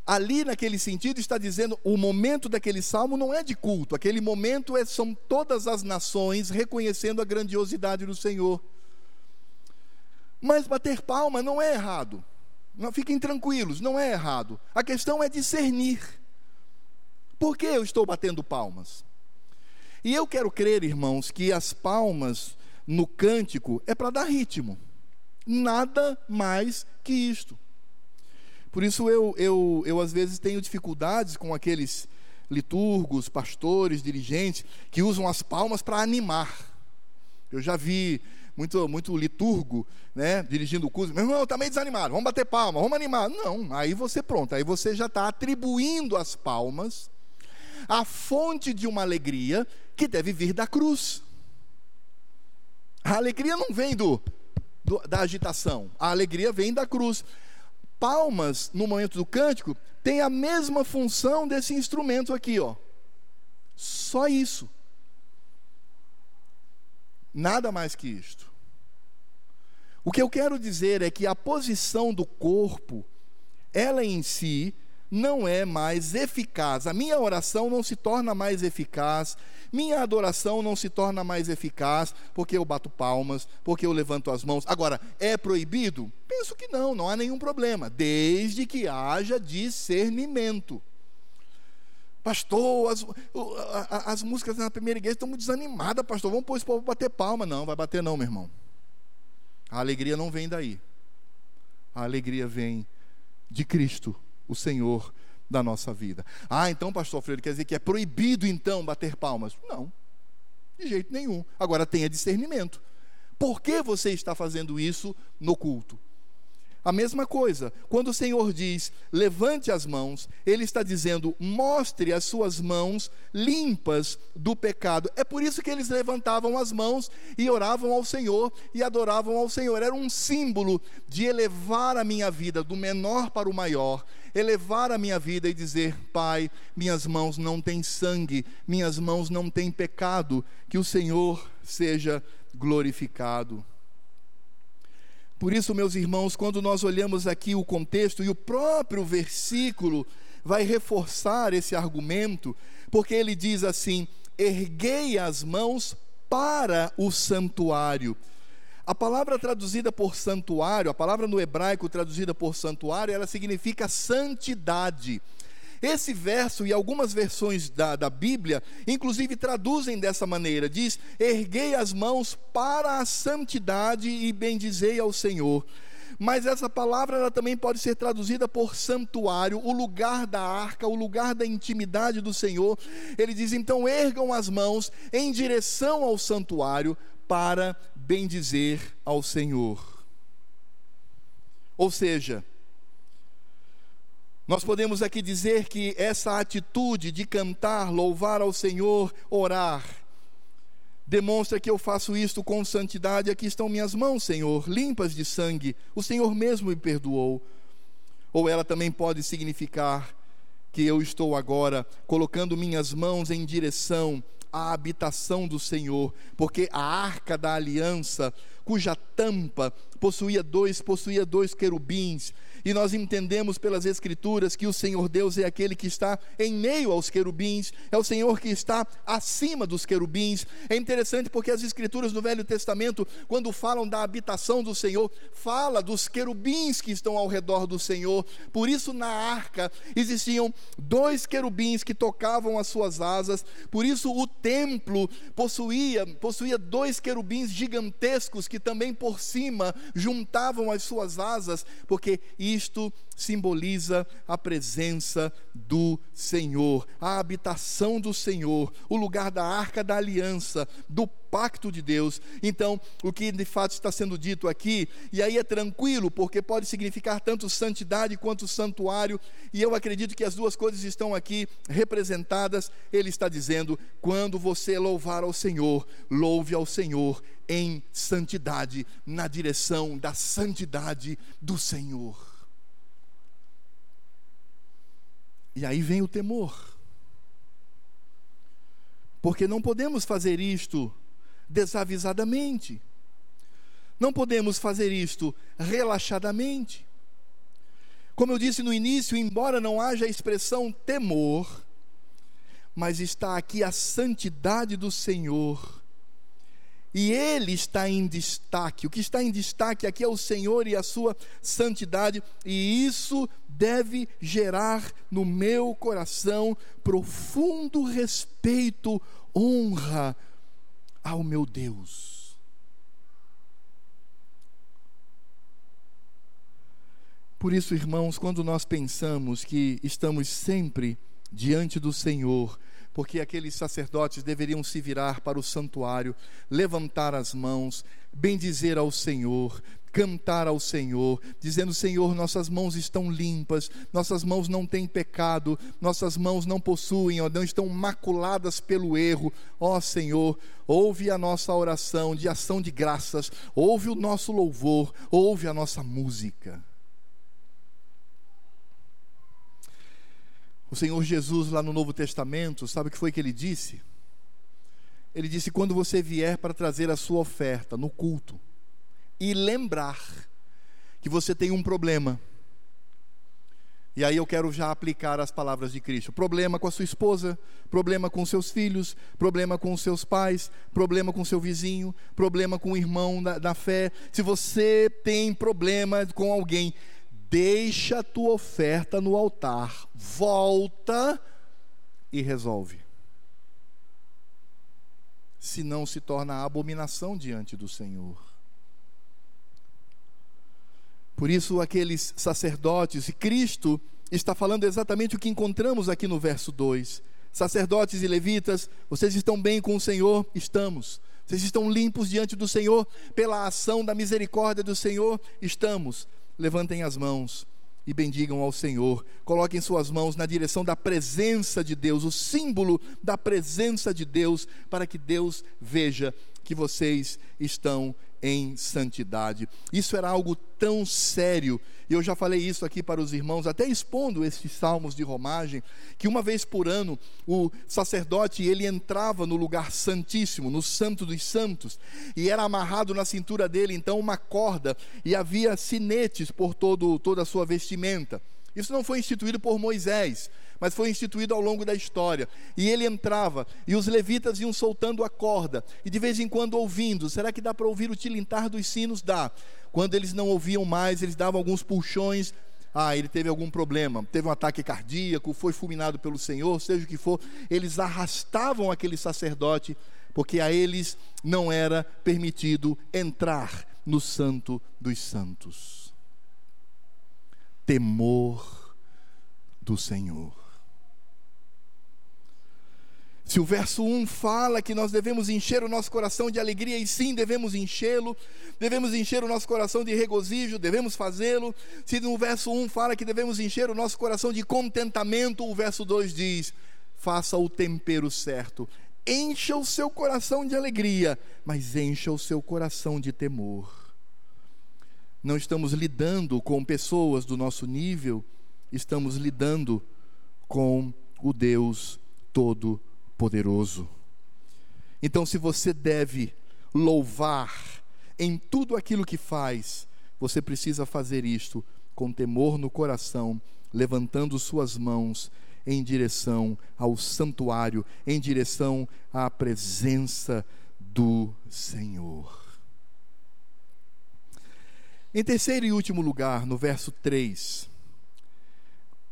ali naquele sentido está dizendo o momento daquele salmo não é de culto, aquele momento é, são todas as nações reconhecendo a grandiosidade do Senhor. Mas bater palma não é errado. Não fiquem tranquilos, não é errado. A questão é discernir. Por que eu estou batendo palmas? E eu quero crer, irmãos, que as palmas no cântico é para dar ritmo. Nada mais que isto. Por isso eu, eu, eu às vezes tenho dificuldades com aqueles liturgos, pastores, dirigentes que usam as palmas para animar. Eu já vi muito, muito liturgo, né, dirigindo o curso, meu irmão, está meio desanimado, vamos bater palma, vamos animar. Não, aí você pronto, aí você já está atribuindo as palmas à fonte de uma alegria que deve vir da cruz. A alegria não vem do, do da agitação, a alegria vem da cruz palmas no momento do cântico tem a mesma função desse instrumento aqui, ó. Só isso. Nada mais que isto. O que eu quero dizer é que a posição do corpo, ela em si, não é mais eficaz. A minha oração não se torna mais eficaz, minha adoração não se torna mais eficaz porque eu bato palmas, porque eu levanto as mãos. Agora, é proibido? Penso que não, não há nenhum problema, desde que haja discernimento. Pastor, as, as músicas na primeira igreja estão desanimadas, pastor. Vamos pôr esse povo bater palma. Não, vai bater não, meu irmão. A alegria não vem daí. A alegria vem de Cristo o Senhor da nossa vida. Ah, então, pastor Alfredo, quer dizer que é proibido então bater palmas? Não, de jeito nenhum. Agora tenha discernimento. Por que você está fazendo isso no culto? A mesma coisa, quando o Senhor diz, levante as mãos, Ele está dizendo, mostre as suas mãos limpas do pecado. É por isso que eles levantavam as mãos e oravam ao Senhor e adoravam ao Senhor. Era um símbolo de elevar a minha vida do menor para o maior, elevar a minha vida e dizer: Pai, minhas mãos não têm sangue, minhas mãos não têm pecado, que o Senhor seja glorificado. Por isso, meus irmãos, quando nós olhamos aqui o contexto e o próprio versículo vai reforçar esse argumento, porque ele diz assim: erguei as mãos para o santuário. A palavra traduzida por santuário, a palavra no hebraico traduzida por santuário, ela significa santidade. Esse verso e algumas versões da, da Bíblia, inclusive, traduzem dessa maneira: diz, erguei as mãos para a santidade e bendizei ao Senhor. Mas essa palavra ela também pode ser traduzida por santuário, o lugar da arca, o lugar da intimidade do Senhor. Ele diz: então ergam as mãos em direção ao santuário para bendizer ao Senhor. Ou seja, nós podemos aqui dizer que essa atitude de cantar, louvar ao Senhor, orar, demonstra que eu faço isto com santidade. Aqui estão minhas mãos, Senhor, limpas de sangue. O Senhor mesmo me perdoou. Ou ela também pode significar que eu estou agora colocando minhas mãos em direção à habitação do Senhor, porque a arca da aliança, cuja tampa possuía dois, possuía dois querubins, e nós entendemos pelas Escrituras que o Senhor Deus é aquele que está em meio aos querubins, é o Senhor que está acima dos querubins. É interessante porque as Escrituras do Velho Testamento, quando falam da habitação do Senhor, fala dos querubins que estão ao redor do Senhor. Por isso, na arca existiam dois querubins que tocavam as suas asas. Por isso, o templo possuía, possuía dois querubins gigantescos que também por cima juntavam as suas asas, porque isto simboliza a presença do Senhor, a habitação do Senhor, o lugar da arca da aliança, do pacto de Deus. Então, o que de fato está sendo dito aqui, e aí é tranquilo, porque pode significar tanto santidade quanto santuário, e eu acredito que as duas coisas estão aqui representadas. Ele está dizendo: quando você louvar ao Senhor, louve ao Senhor em santidade, na direção da santidade do Senhor. E aí vem o temor. Porque não podemos fazer isto desavisadamente. Não podemos fazer isto relaxadamente. Como eu disse no início, embora não haja a expressão temor, mas está aqui a santidade do Senhor e ele está em destaque. O que está em destaque aqui é o Senhor e a sua santidade, e isso deve gerar no meu coração profundo respeito, honra ao meu Deus. Por isso, irmãos, quando nós pensamos que estamos sempre diante do Senhor, porque aqueles sacerdotes deveriam se virar para o santuário, levantar as mãos, bendizer ao Senhor, cantar ao Senhor, dizendo: Senhor, nossas mãos estão limpas, nossas mãos não têm pecado, nossas mãos não possuem, ó, não estão maculadas pelo erro. Ó Senhor, ouve a nossa oração de ação de graças, ouve o nosso louvor, ouve a nossa música. O Senhor Jesus, lá no Novo Testamento, sabe o que foi que ele disse? Ele disse: quando você vier para trazer a sua oferta no culto, e lembrar que você tem um problema. E aí eu quero já aplicar as palavras de Cristo. Problema com a sua esposa, problema com seus filhos, problema com seus pais, problema com seu vizinho, problema com o irmão da, da fé. Se você tem problema com alguém, deixa a tua oferta no altar, volta e resolve. Senão se torna abominação diante do Senhor. Por isso, aqueles sacerdotes, e Cristo está falando exatamente o que encontramos aqui no verso 2. Sacerdotes e levitas, vocês estão bem com o Senhor? Estamos. Vocês estão limpos diante do Senhor pela ação da misericórdia do Senhor? Estamos levantem as mãos e bendigam ao Senhor. Coloquem suas mãos na direção da presença de Deus, o símbolo da presença de Deus, para que Deus veja que vocês estão em santidade. Isso era algo tão sério, e eu já falei isso aqui para os irmãos, até expondo esses salmos de romagem, que uma vez por ano o sacerdote ele entrava no lugar santíssimo, no santo dos santos, e era amarrado na cintura dele então uma corda e havia sinetes por todo toda a sua vestimenta. Isso não foi instituído por Moisés, mas foi instituído ao longo da história. E ele entrava, e os levitas iam soltando a corda, e de vez em quando ouvindo. Será que dá para ouvir o tilintar dos sinos? Dá. Quando eles não ouviam mais, eles davam alguns puxões. Ah, ele teve algum problema, teve um ataque cardíaco, foi fulminado pelo Senhor, seja o que for. Eles arrastavam aquele sacerdote, porque a eles não era permitido entrar no Santo dos Santos. Temor do Senhor. Se o verso 1 fala que nós devemos encher o nosso coração de alegria, e sim, devemos enchê-lo, devemos encher o nosso coração de regozijo, devemos fazê-lo. Se no verso 1 fala que devemos encher o nosso coração de contentamento, o verso 2 diz: faça o tempero certo, encha o seu coração de alegria, mas encha o seu coração de temor. Não estamos lidando com pessoas do nosso nível, estamos lidando com o Deus Todo-Poderoso poderoso. Então, se você deve louvar em tudo aquilo que faz, você precisa fazer isto com temor no coração, levantando suas mãos em direção ao santuário, em direção à presença do Senhor. Em terceiro e último lugar, no verso 3,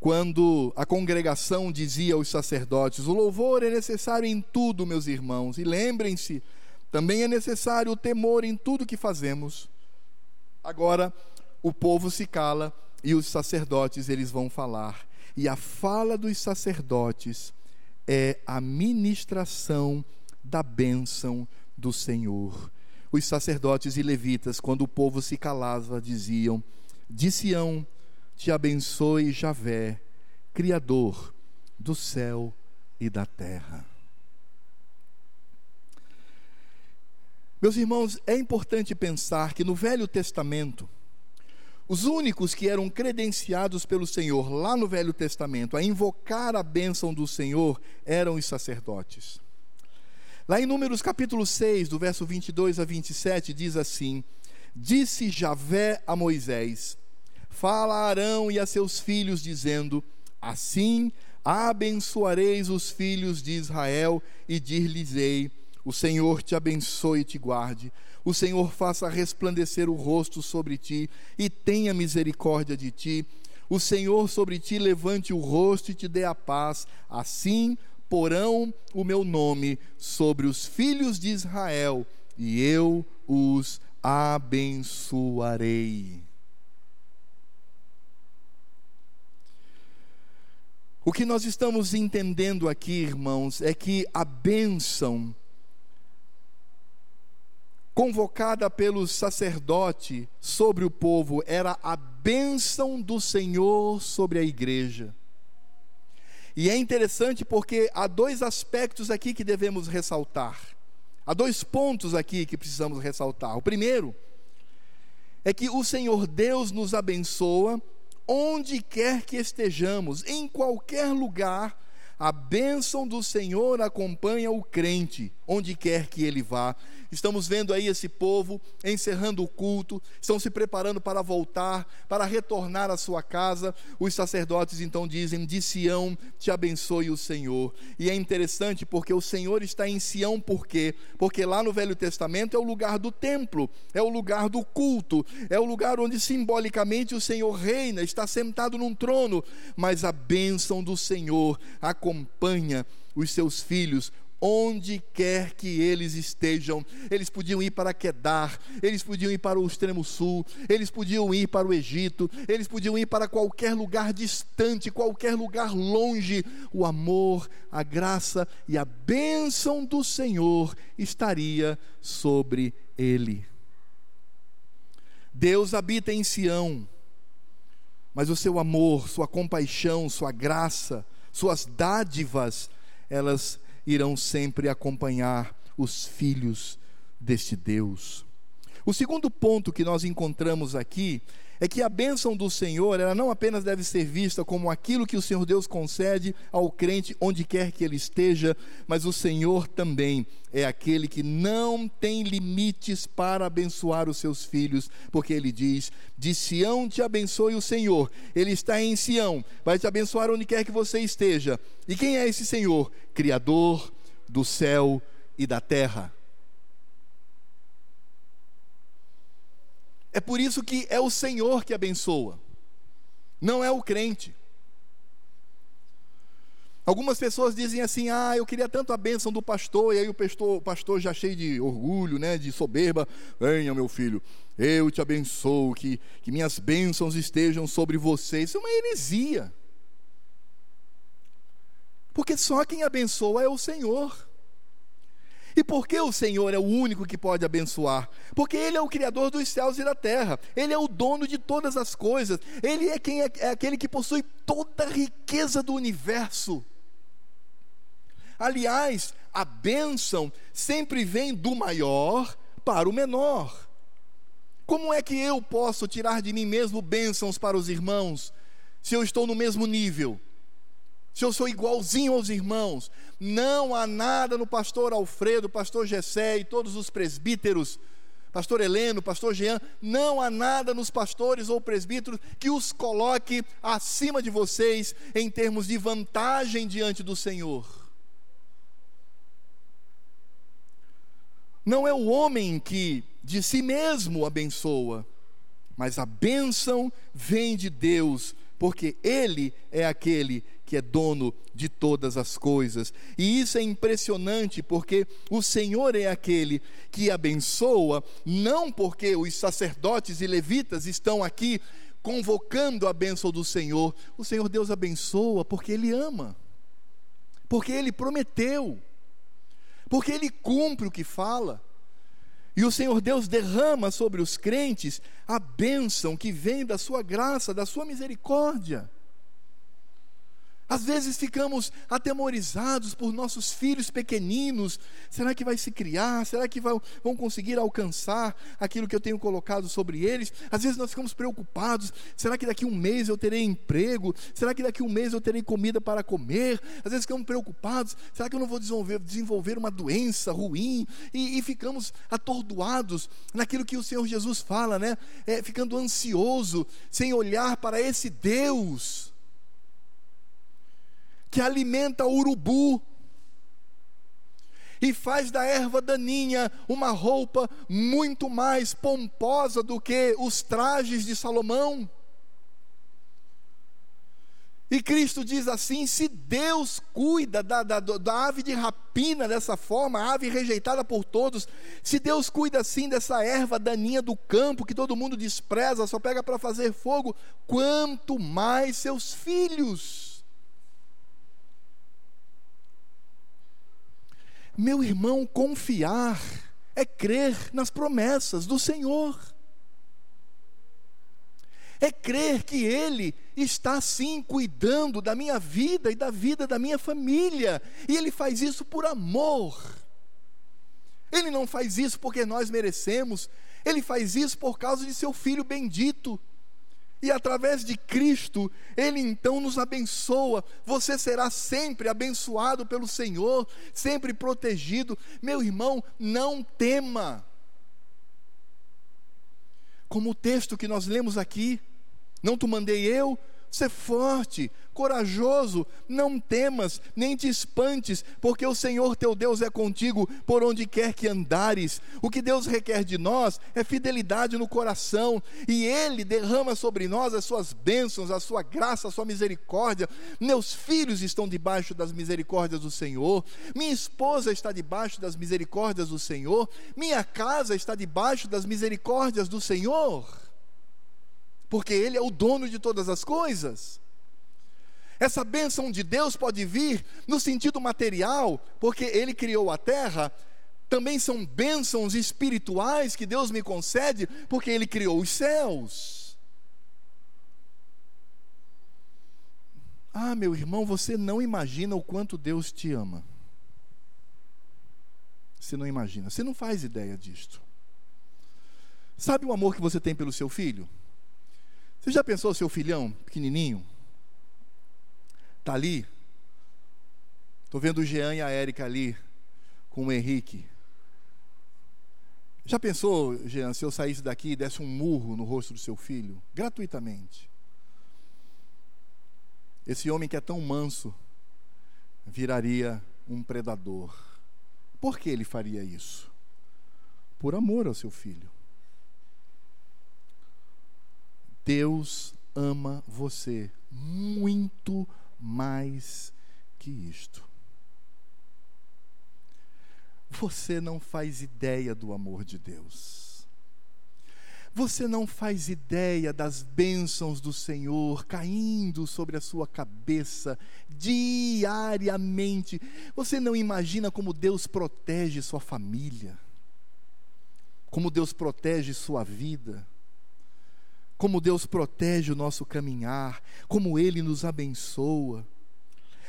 quando a congregação dizia aos sacerdotes: O louvor é necessário em tudo, meus irmãos, e lembrem-se, também é necessário o temor em tudo que fazemos. Agora, o povo se cala e os sacerdotes eles vão falar. E a fala dos sacerdotes é a ministração da bênção do Senhor. Os sacerdotes e levitas, quando o povo se calava, diziam: De Sião te abençoe Javé, Criador do céu e da terra. Meus irmãos, é importante pensar que no Velho Testamento, os únicos que eram credenciados pelo Senhor lá no Velho Testamento a invocar a bênção do Senhor eram os sacerdotes. Lá em Números capítulo 6, do verso 22 a 27, diz assim: Disse Javé a Moisés: Fala a Arão e a seus filhos, dizendo: Assim abençoareis os filhos de Israel e dir-lhes-ei: O Senhor te abençoe e te guarde o Senhor faça resplandecer o rosto sobre ti e tenha misericórdia de ti. O Senhor sobre ti levante o rosto e te dê a paz. Assim porão o meu nome sobre os filhos de Israel e eu os abençoarei. O que nós estamos entendendo aqui, irmãos, é que a bênção convocada pelo sacerdote sobre o povo era a bênção do Senhor sobre a igreja. E é interessante porque há dois aspectos aqui que devemos ressaltar. Há dois pontos aqui que precisamos ressaltar. O primeiro é que o Senhor Deus nos abençoa onde quer que estejamos, em qualquer lugar a bênção do Senhor acompanha o crente, onde quer que ele vá. Estamos vendo aí esse povo encerrando o culto, estão se preparando para voltar, para retornar à sua casa. Os sacerdotes então dizem: De Sião te abençoe o Senhor. E é interessante porque o Senhor está em Sião, por quê? Porque lá no Velho Testamento é o lugar do templo, é o lugar do culto, é o lugar onde simbolicamente o Senhor reina, está sentado num trono, mas a bênção do Senhor acompanha os seus filhos onde quer que eles estejam. Eles podiam ir para Quedar, eles podiam ir para o extremo sul, eles podiam ir para o Egito, eles podiam ir para qualquer lugar distante, qualquer lugar longe. O amor, a graça e a bênção do Senhor estaria sobre ele. Deus habita em Sião, mas o seu amor, sua compaixão, sua graça, suas dádivas, elas irão sempre acompanhar os filhos deste Deus. O segundo ponto que nós encontramos aqui é que a bênção do Senhor, ela não apenas deve ser vista como aquilo que o Senhor Deus concede ao crente onde quer que ele esteja, mas o Senhor também é aquele que não tem limites para abençoar os seus filhos, porque ele diz: De Sião te abençoe o Senhor. Ele está em Sião, vai te abençoar onde quer que você esteja. E quem é esse Senhor? Criador do céu e da terra. É por isso que é o Senhor que abençoa, não é o crente. Algumas pessoas dizem assim: Ah, eu queria tanto a bênção do pastor, e aí o pastor, o pastor já cheio de orgulho, né, de soberba: Venha, meu filho, eu te abençoo, que, que minhas bênçãos estejam sobre você. Isso é uma heresia. Porque só quem abençoa é o Senhor. E por que o Senhor é o único que pode abençoar? Porque Ele é o Criador dos céus e da terra, Ele é o dono de todas as coisas, Ele é quem é, é aquele que possui toda a riqueza do universo. Aliás, a bênção sempre vem do maior para o menor. Como é que eu posso tirar de mim mesmo bênçãos para os irmãos, se eu estou no mesmo nível? Se eu sou igualzinho aos irmãos, não há nada no pastor Alfredo, pastor Gessé e todos os presbíteros, pastor Heleno, pastor Jean, não há nada nos pastores ou presbíteros que os coloque acima de vocês em termos de vantagem diante do Senhor. Não é o homem que de si mesmo abençoa, mas a bênção vem de Deus, porque Ele é aquele que é dono de todas as coisas. E isso é impressionante porque o Senhor é aquele que abençoa, não porque os sacerdotes e levitas estão aqui convocando a bênção do Senhor. O Senhor Deus abençoa porque Ele ama, porque Ele prometeu, porque Ele cumpre o que fala. E o Senhor Deus derrama sobre os crentes a bênção que vem da sua graça, da sua misericórdia. Às vezes ficamos atemorizados por nossos filhos pequeninos. Será que vai se criar? Será que vão, conseguir alcançar aquilo que eu tenho colocado sobre eles? Às vezes nós ficamos preocupados. Será que daqui um mês eu terei emprego? Será que daqui um mês eu terei comida para comer? Às vezes ficamos preocupados. Será que eu não vou desenvolver, desenvolver uma doença ruim? E, e, ficamos atordoados naquilo que o Senhor Jesus fala, né? É, ficando ansioso, sem olhar para esse Deus que alimenta o urubu e faz da erva daninha uma roupa muito mais pomposa do que os trajes de Salomão. E Cristo diz assim: se Deus cuida da, da, da, ave de rapina dessa forma, a ave rejeitada por todos, se Deus cuida assim dessa erva daninha do campo que todo mundo despreza, só pega para fazer fogo, quanto mais seus filhos. Meu irmão, confiar é crer nas promessas do Senhor. É crer que Ele está sim cuidando da minha vida e da vida da minha família, e Ele faz isso por amor. Ele não faz isso porque nós merecemos, Ele faz isso por causa de seu Filho bendito. E através de Cristo, Ele então nos abençoa. Você será sempre abençoado pelo Senhor, sempre protegido. Meu irmão, não tema. Como o texto que nós lemos aqui, não te mandei eu, ser forte, corajoso, não temas, nem te espantes, porque o Senhor teu Deus é contigo por onde quer que andares. O que Deus requer de nós é fidelidade no coração, e Ele derrama sobre nós as suas bênçãos, a sua graça, a sua misericórdia. Meus filhos estão debaixo das misericórdias do Senhor, minha esposa está debaixo das misericórdias do Senhor, minha casa está debaixo das misericórdias do Senhor porque Ele é o dono de todas as coisas. Essa bênção de Deus pode vir no sentido material, porque Ele criou a terra, também são bênçãos espirituais que Deus me concede, porque Ele criou os céus. Ah, meu irmão, você não imagina o quanto Deus te ama. Você não imagina, você não faz ideia disto. Sabe o amor que você tem pelo seu filho? Você já pensou seu filhão pequenininho? Está ali. Estou vendo o Jean e a Érica ali com o Henrique. Já pensou, Jean, se eu saísse daqui e desse um murro no rosto do seu filho, gratuitamente? Esse homem que é tão manso viraria um predador. Por que ele faria isso? Por amor ao seu filho. Deus ama você muito mais que isto. Você não faz ideia do amor de Deus. Você não faz ideia das bênçãos do Senhor caindo sobre a sua cabeça diariamente. Você não imagina como Deus protege sua família, como Deus protege sua vida como Deus protege o nosso caminhar, como Ele nos abençoa.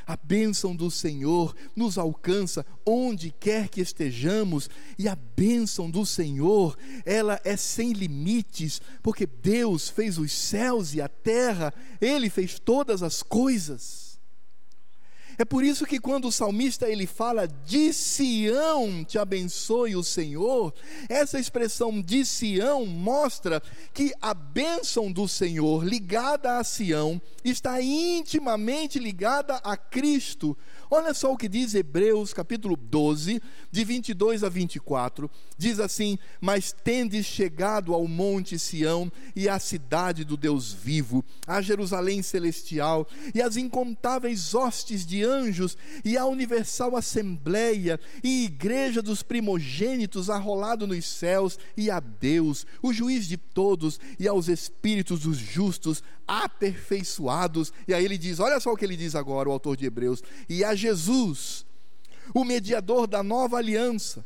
A bênção do Senhor nos alcança onde quer que estejamos, e a bênção do Senhor, ela é sem limites, porque Deus fez os céus e a terra, Ele fez todas as coisas. É por isso que quando o salmista ele fala de Sião te abençoe o Senhor, essa expressão de Sião mostra que a bênção do Senhor ligada a Sião está intimamente ligada a Cristo. Olha só o que diz Hebreus capítulo 12, de 22 a 24. Diz assim: Mas tendes chegado ao monte Sião e à cidade do Deus vivo, a Jerusalém celestial e às incontáveis hostes de anjos e à universal assembleia e igreja dos primogênitos arrolado nos céus e a Deus, o juiz de todos, e aos espíritos dos justos aperfeiçoados. E aí ele diz: olha só o que ele diz agora, o autor de Hebreus: e a Jesus, o mediador da nova aliança,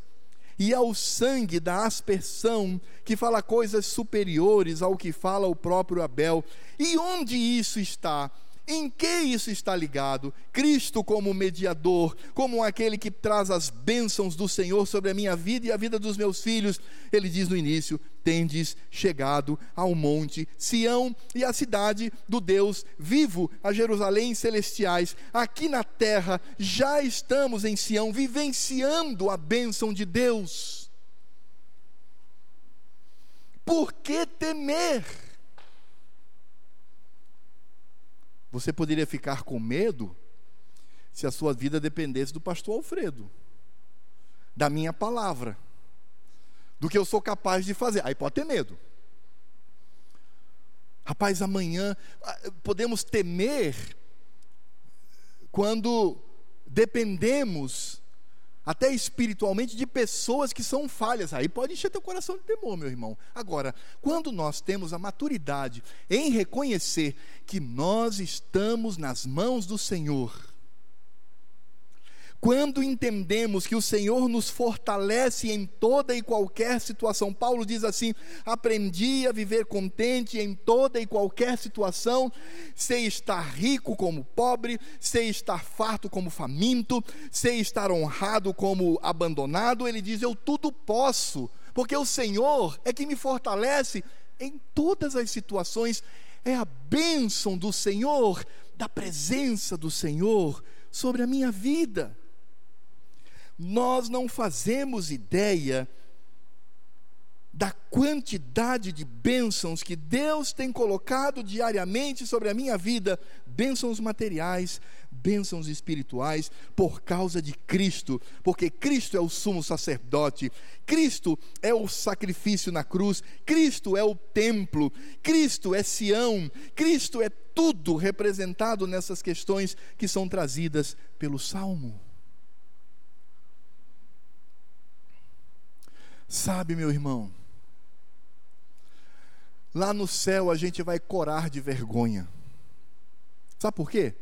e ao sangue da aspersão, que fala coisas superiores ao que fala o próprio Abel. E onde isso está? Em que isso está ligado? Cristo como mediador, como aquele que traz as bênçãos do Senhor sobre a minha vida e a vida dos meus filhos. Ele diz no início: tendes chegado ao monte Sião e à cidade do Deus vivo, a Jerusalém celestiais. Aqui na terra já estamos em Sião, vivenciando a bênção de Deus. Por que temer? Você poderia ficar com medo se a sua vida dependesse do pastor Alfredo, da minha palavra, do que eu sou capaz de fazer. Aí pode ter medo. Rapaz, amanhã ah, podemos temer quando dependemos até espiritualmente, de pessoas que são falhas. Aí pode encher teu coração de temor, meu irmão. Agora, quando nós temos a maturidade em reconhecer que nós estamos nas mãos do Senhor, quando entendemos que o Senhor nos fortalece em toda e qualquer situação, Paulo diz assim: aprendi a viver contente em toda e qualquer situação, sei estar rico como pobre, sei estar farto como faminto, sei estar honrado como abandonado. Ele diz: eu tudo posso, porque o Senhor é que me fortalece em todas as situações. É a bênção do Senhor, da presença do Senhor sobre a minha vida nós não fazemos ideia da quantidade de bênçãos que Deus tem colocado diariamente sobre a minha vida, bênçãos materiais, bênçãos espirituais, por causa de Cristo, porque Cristo é o sumo sacerdote, Cristo é o sacrifício na cruz, Cristo é o templo, Cristo é Sião, Cristo é tudo representado nessas questões que são trazidas pelo Salmo. Sabe, meu irmão, lá no céu a gente vai corar de vergonha. Sabe por quê?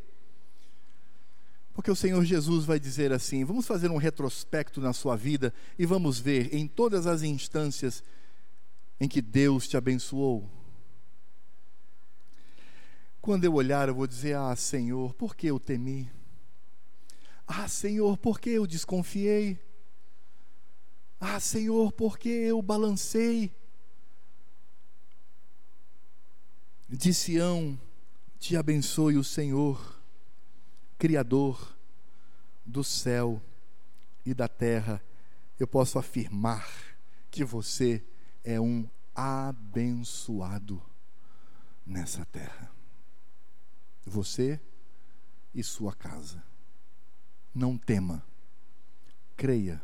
Porque o Senhor Jesus vai dizer assim: vamos fazer um retrospecto na sua vida e vamos ver em todas as instâncias em que Deus te abençoou. Quando eu olhar, eu vou dizer: Ah, Senhor, por que eu temi? Ah, Senhor, por que eu desconfiei? Ah, Senhor, porque eu balancei. De Sião te abençoe o Senhor, Criador do céu e da terra. Eu posso afirmar que você é um abençoado nessa terra. Você e sua casa. Não tema, creia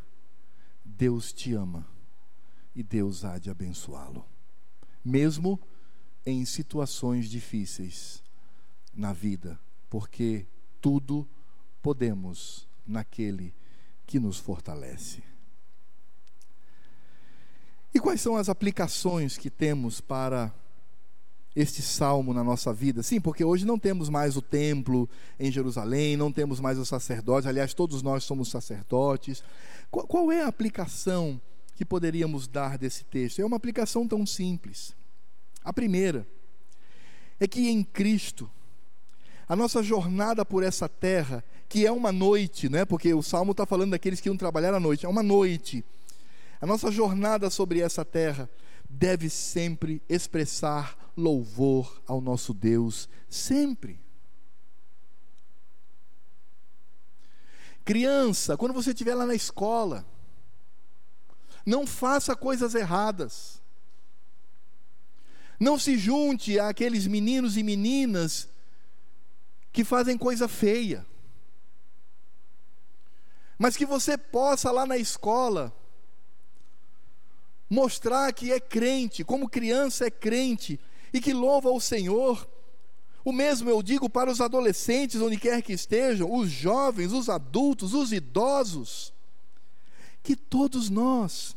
Deus te ama e Deus há de abençoá-lo, mesmo em situações difíceis na vida, porque tudo podemos naquele que nos fortalece. E quais são as aplicações que temos para este salmo na nossa vida? Sim, porque hoje não temos mais o templo em Jerusalém, não temos mais os sacerdotes, aliás, todos nós somos sacerdotes. Qual, qual é a aplicação que poderíamos dar desse texto? É uma aplicação tão simples. A primeira é que em Cristo, a nossa jornada por essa terra, que é uma noite, né? porque o salmo está falando daqueles que iam trabalhar à noite, é uma noite. A nossa jornada sobre essa terra deve sempre expressar louvor ao nosso Deus, sempre. Criança, quando você estiver lá na escola, não faça coisas erradas. Não se junte àqueles meninos e meninas que fazem coisa feia. mas que você possa lá na escola mostrar que é crente, como criança é crente e que louva ao Senhor. O mesmo eu digo para os adolescentes, onde quer que estejam, os jovens, os adultos, os idosos, que todos nós,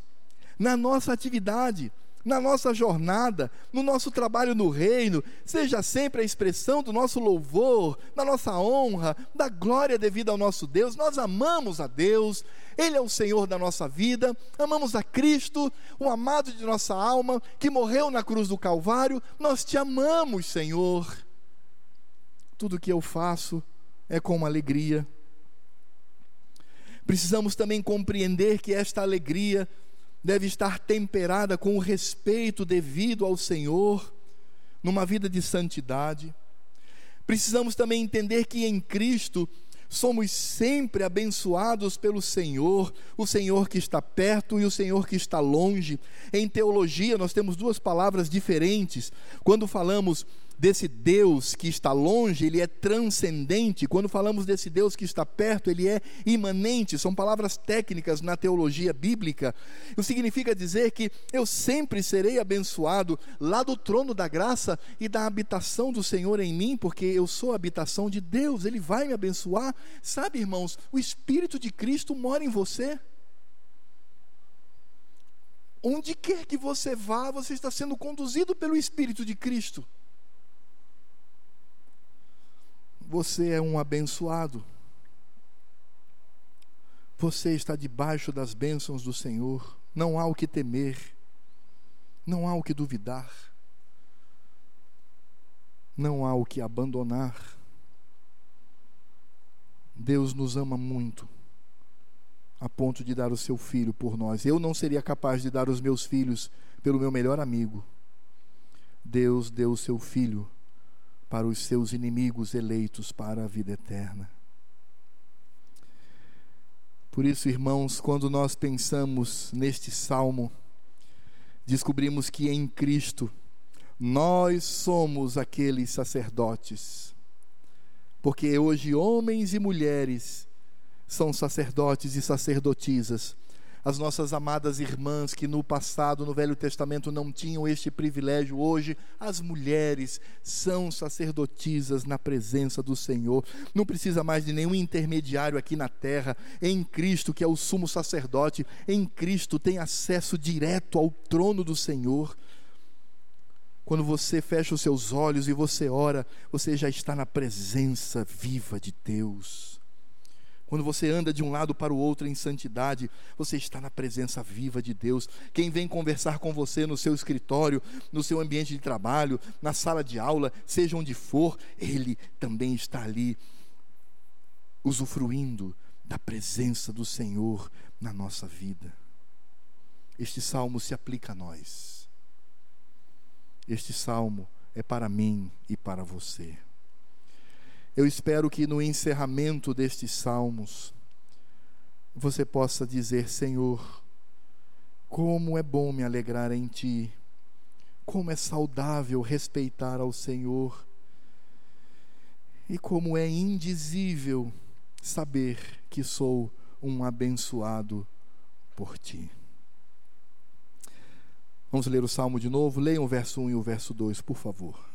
na nossa atividade, na nossa jornada, no nosso trabalho no reino, seja sempre a expressão do nosso louvor, da nossa honra, da glória devida ao nosso Deus. Nós amamos a Deus, Ele é o Senhor da nossa vida, amamos a Cristo, o amado de nossa alma, que morreu na cruz do Calvário. Nós te amamos, Senhor. Tudo que eu faço é com alegria. Precisamos também compreender que esta alegria deve estar temperada com o respeito devido ao Senhor, numa vida de santidade. Precisamos também entender que em Cristo somos sempre abençoados pelo Senhor, o Senhor que está perto e o Senhor que está longe. Em teologia, nós temos duas palavras diferentes. Quando falamos desse Deus que está longe, ele é transcendente. Quando falamos desse Deus que está perto, ele é imanente. São palavras técnicas na teologia bíblica. Isso significa dizer que eu sempre serei abençoado lá do trono da graça e da habitação do Senhor em mim, porque eu sou a habitação de Deus, ele vai me abençoar. Sabe, irmãos, o Espírito de Cristo mora em você. Onde quer que você vá, você está sendo conduzido pelo Espírito de Cristo. Você é um abençoado. Você está debaixo das bênçãos do Senhor. Não há o que temer. Não há o que duvidar. Não há o que abandonar. Deus nos ama muito, a ponto de dar o seu filho por nós. Eu não seria capaz de dar os meus filhos pelo meu melhor amigo. Deus deu o seu filho para os seus inimigos eleitos para a vida eterna. Por isso, irmãos, quando nós pensamos neste salmo, descobrimos que em Cristo nós somos aqueles sacerdotes. Porque hoje homens e mulheres são sacerdotes e sacerdotisas as nossas amadas irmãs que no passado, no Velho Testamento, não tinham este privilégio, hoje as mulheres são sacerdotisas na presença do Senhor. Não precisa mais de nenhum intermediário aqui na terra. Em Cristo, que é o sumo sacerdote, em Cristo tem acesso direto ao trono do Senhor. Quando você fecha os seus olhos e você ora, você já está na presença viva de Deus. Quando você anda de um lado para o outro em santidade, você está na presença viva de Deus. Quem vem conversar com você no seu escritório, no seu ambiente de trabalho, na sala de aula, seja onde for, ele também está ali, usufruindo da presença do Senhor na nossa vida. Este salmo se aplica a nós. Este salmo é para mim e para você. Eu espero que no encerramento destes salmos, você possa dizer: Senhor, como é bom me alegrar em Ti, como é saudável respeitar ao Senhor, e como é indizível saber que sou um abençoado por Ti. Vamos ler o salmo de novo? Leiam o verso 1 e o verso 2, por favor.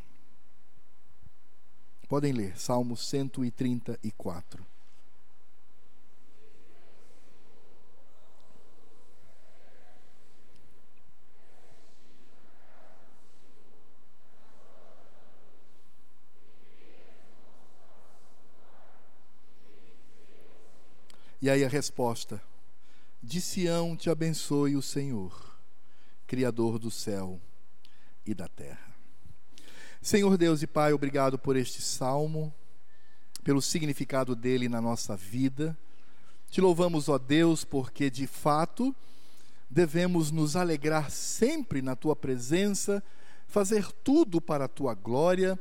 Podem ler, Salmo 134. E aí a resposta: De Sião te abençoe o Senhor, Criador do céu e da terra. Senhor Deus e Pai, obrigado por este salmo, pelo significado dele na nossa vida. Te louvamos, ó Deus, porque de fato devemos nos alegrar sempre na tua presença, fazer tudo para a tua glória.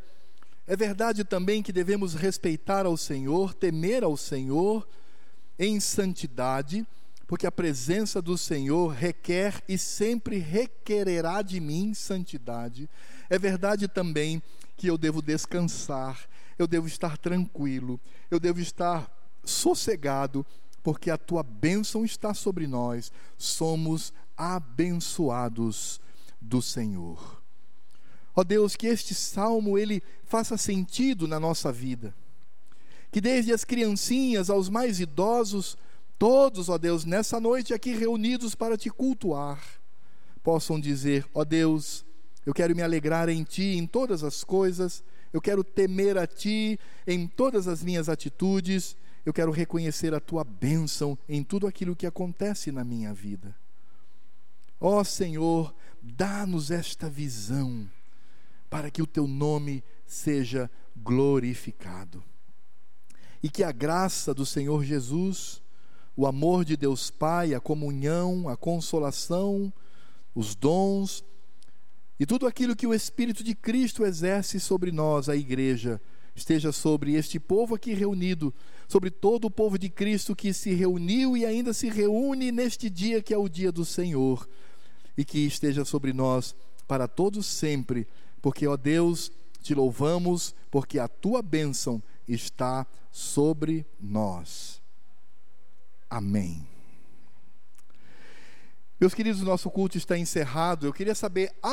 É verdade também que devemos respeitar ao Senhor, temer ao Senhor em santidade, porque a presença do Senhor requer e sempre requererá de mim santidade. É verdade também que eu devo descansar, eu devo estar tranquilo, eu devo estar sossegado, porque a tua bênção está sobre nós, somos abençoados do Senhor. Ó Deus, que este salmo ele faça sentido na nossa vida. Que desde as criancinhas aos mais idosos, todos, ó Deus, nessa noite aqui reunidos para te cultuar, possam dizer: ó Deus, eu quero me alegrar em ti em todas as coisas, eu quero temer a ti em todas as minhas atitudes, eu quero reconhecer a tua bênção em tudo aquilo que acontece na minha vida. Ó Senhor, dá-nos esta visão para que o teu nome seja glorificado. E que a graça do Senhor Jesus, o amor de Deus Pai, a comunhão, a consolação, os dons e tudo aquilo que o Espírito de Cristo exerce sobre nós, a igreja, esteja sobre este povo aqui reunido, sobre todo o povo de Cristo que se reuniu e ainda se reúne neste dia que é o dia do Senhor, e que esteja sobre nós para todos sempre, porque, ó Deus, te louvamos, porque a tua bênção está sobre nós. Amém. Meus queridos, nosso culto está encerrado. Eu queria saber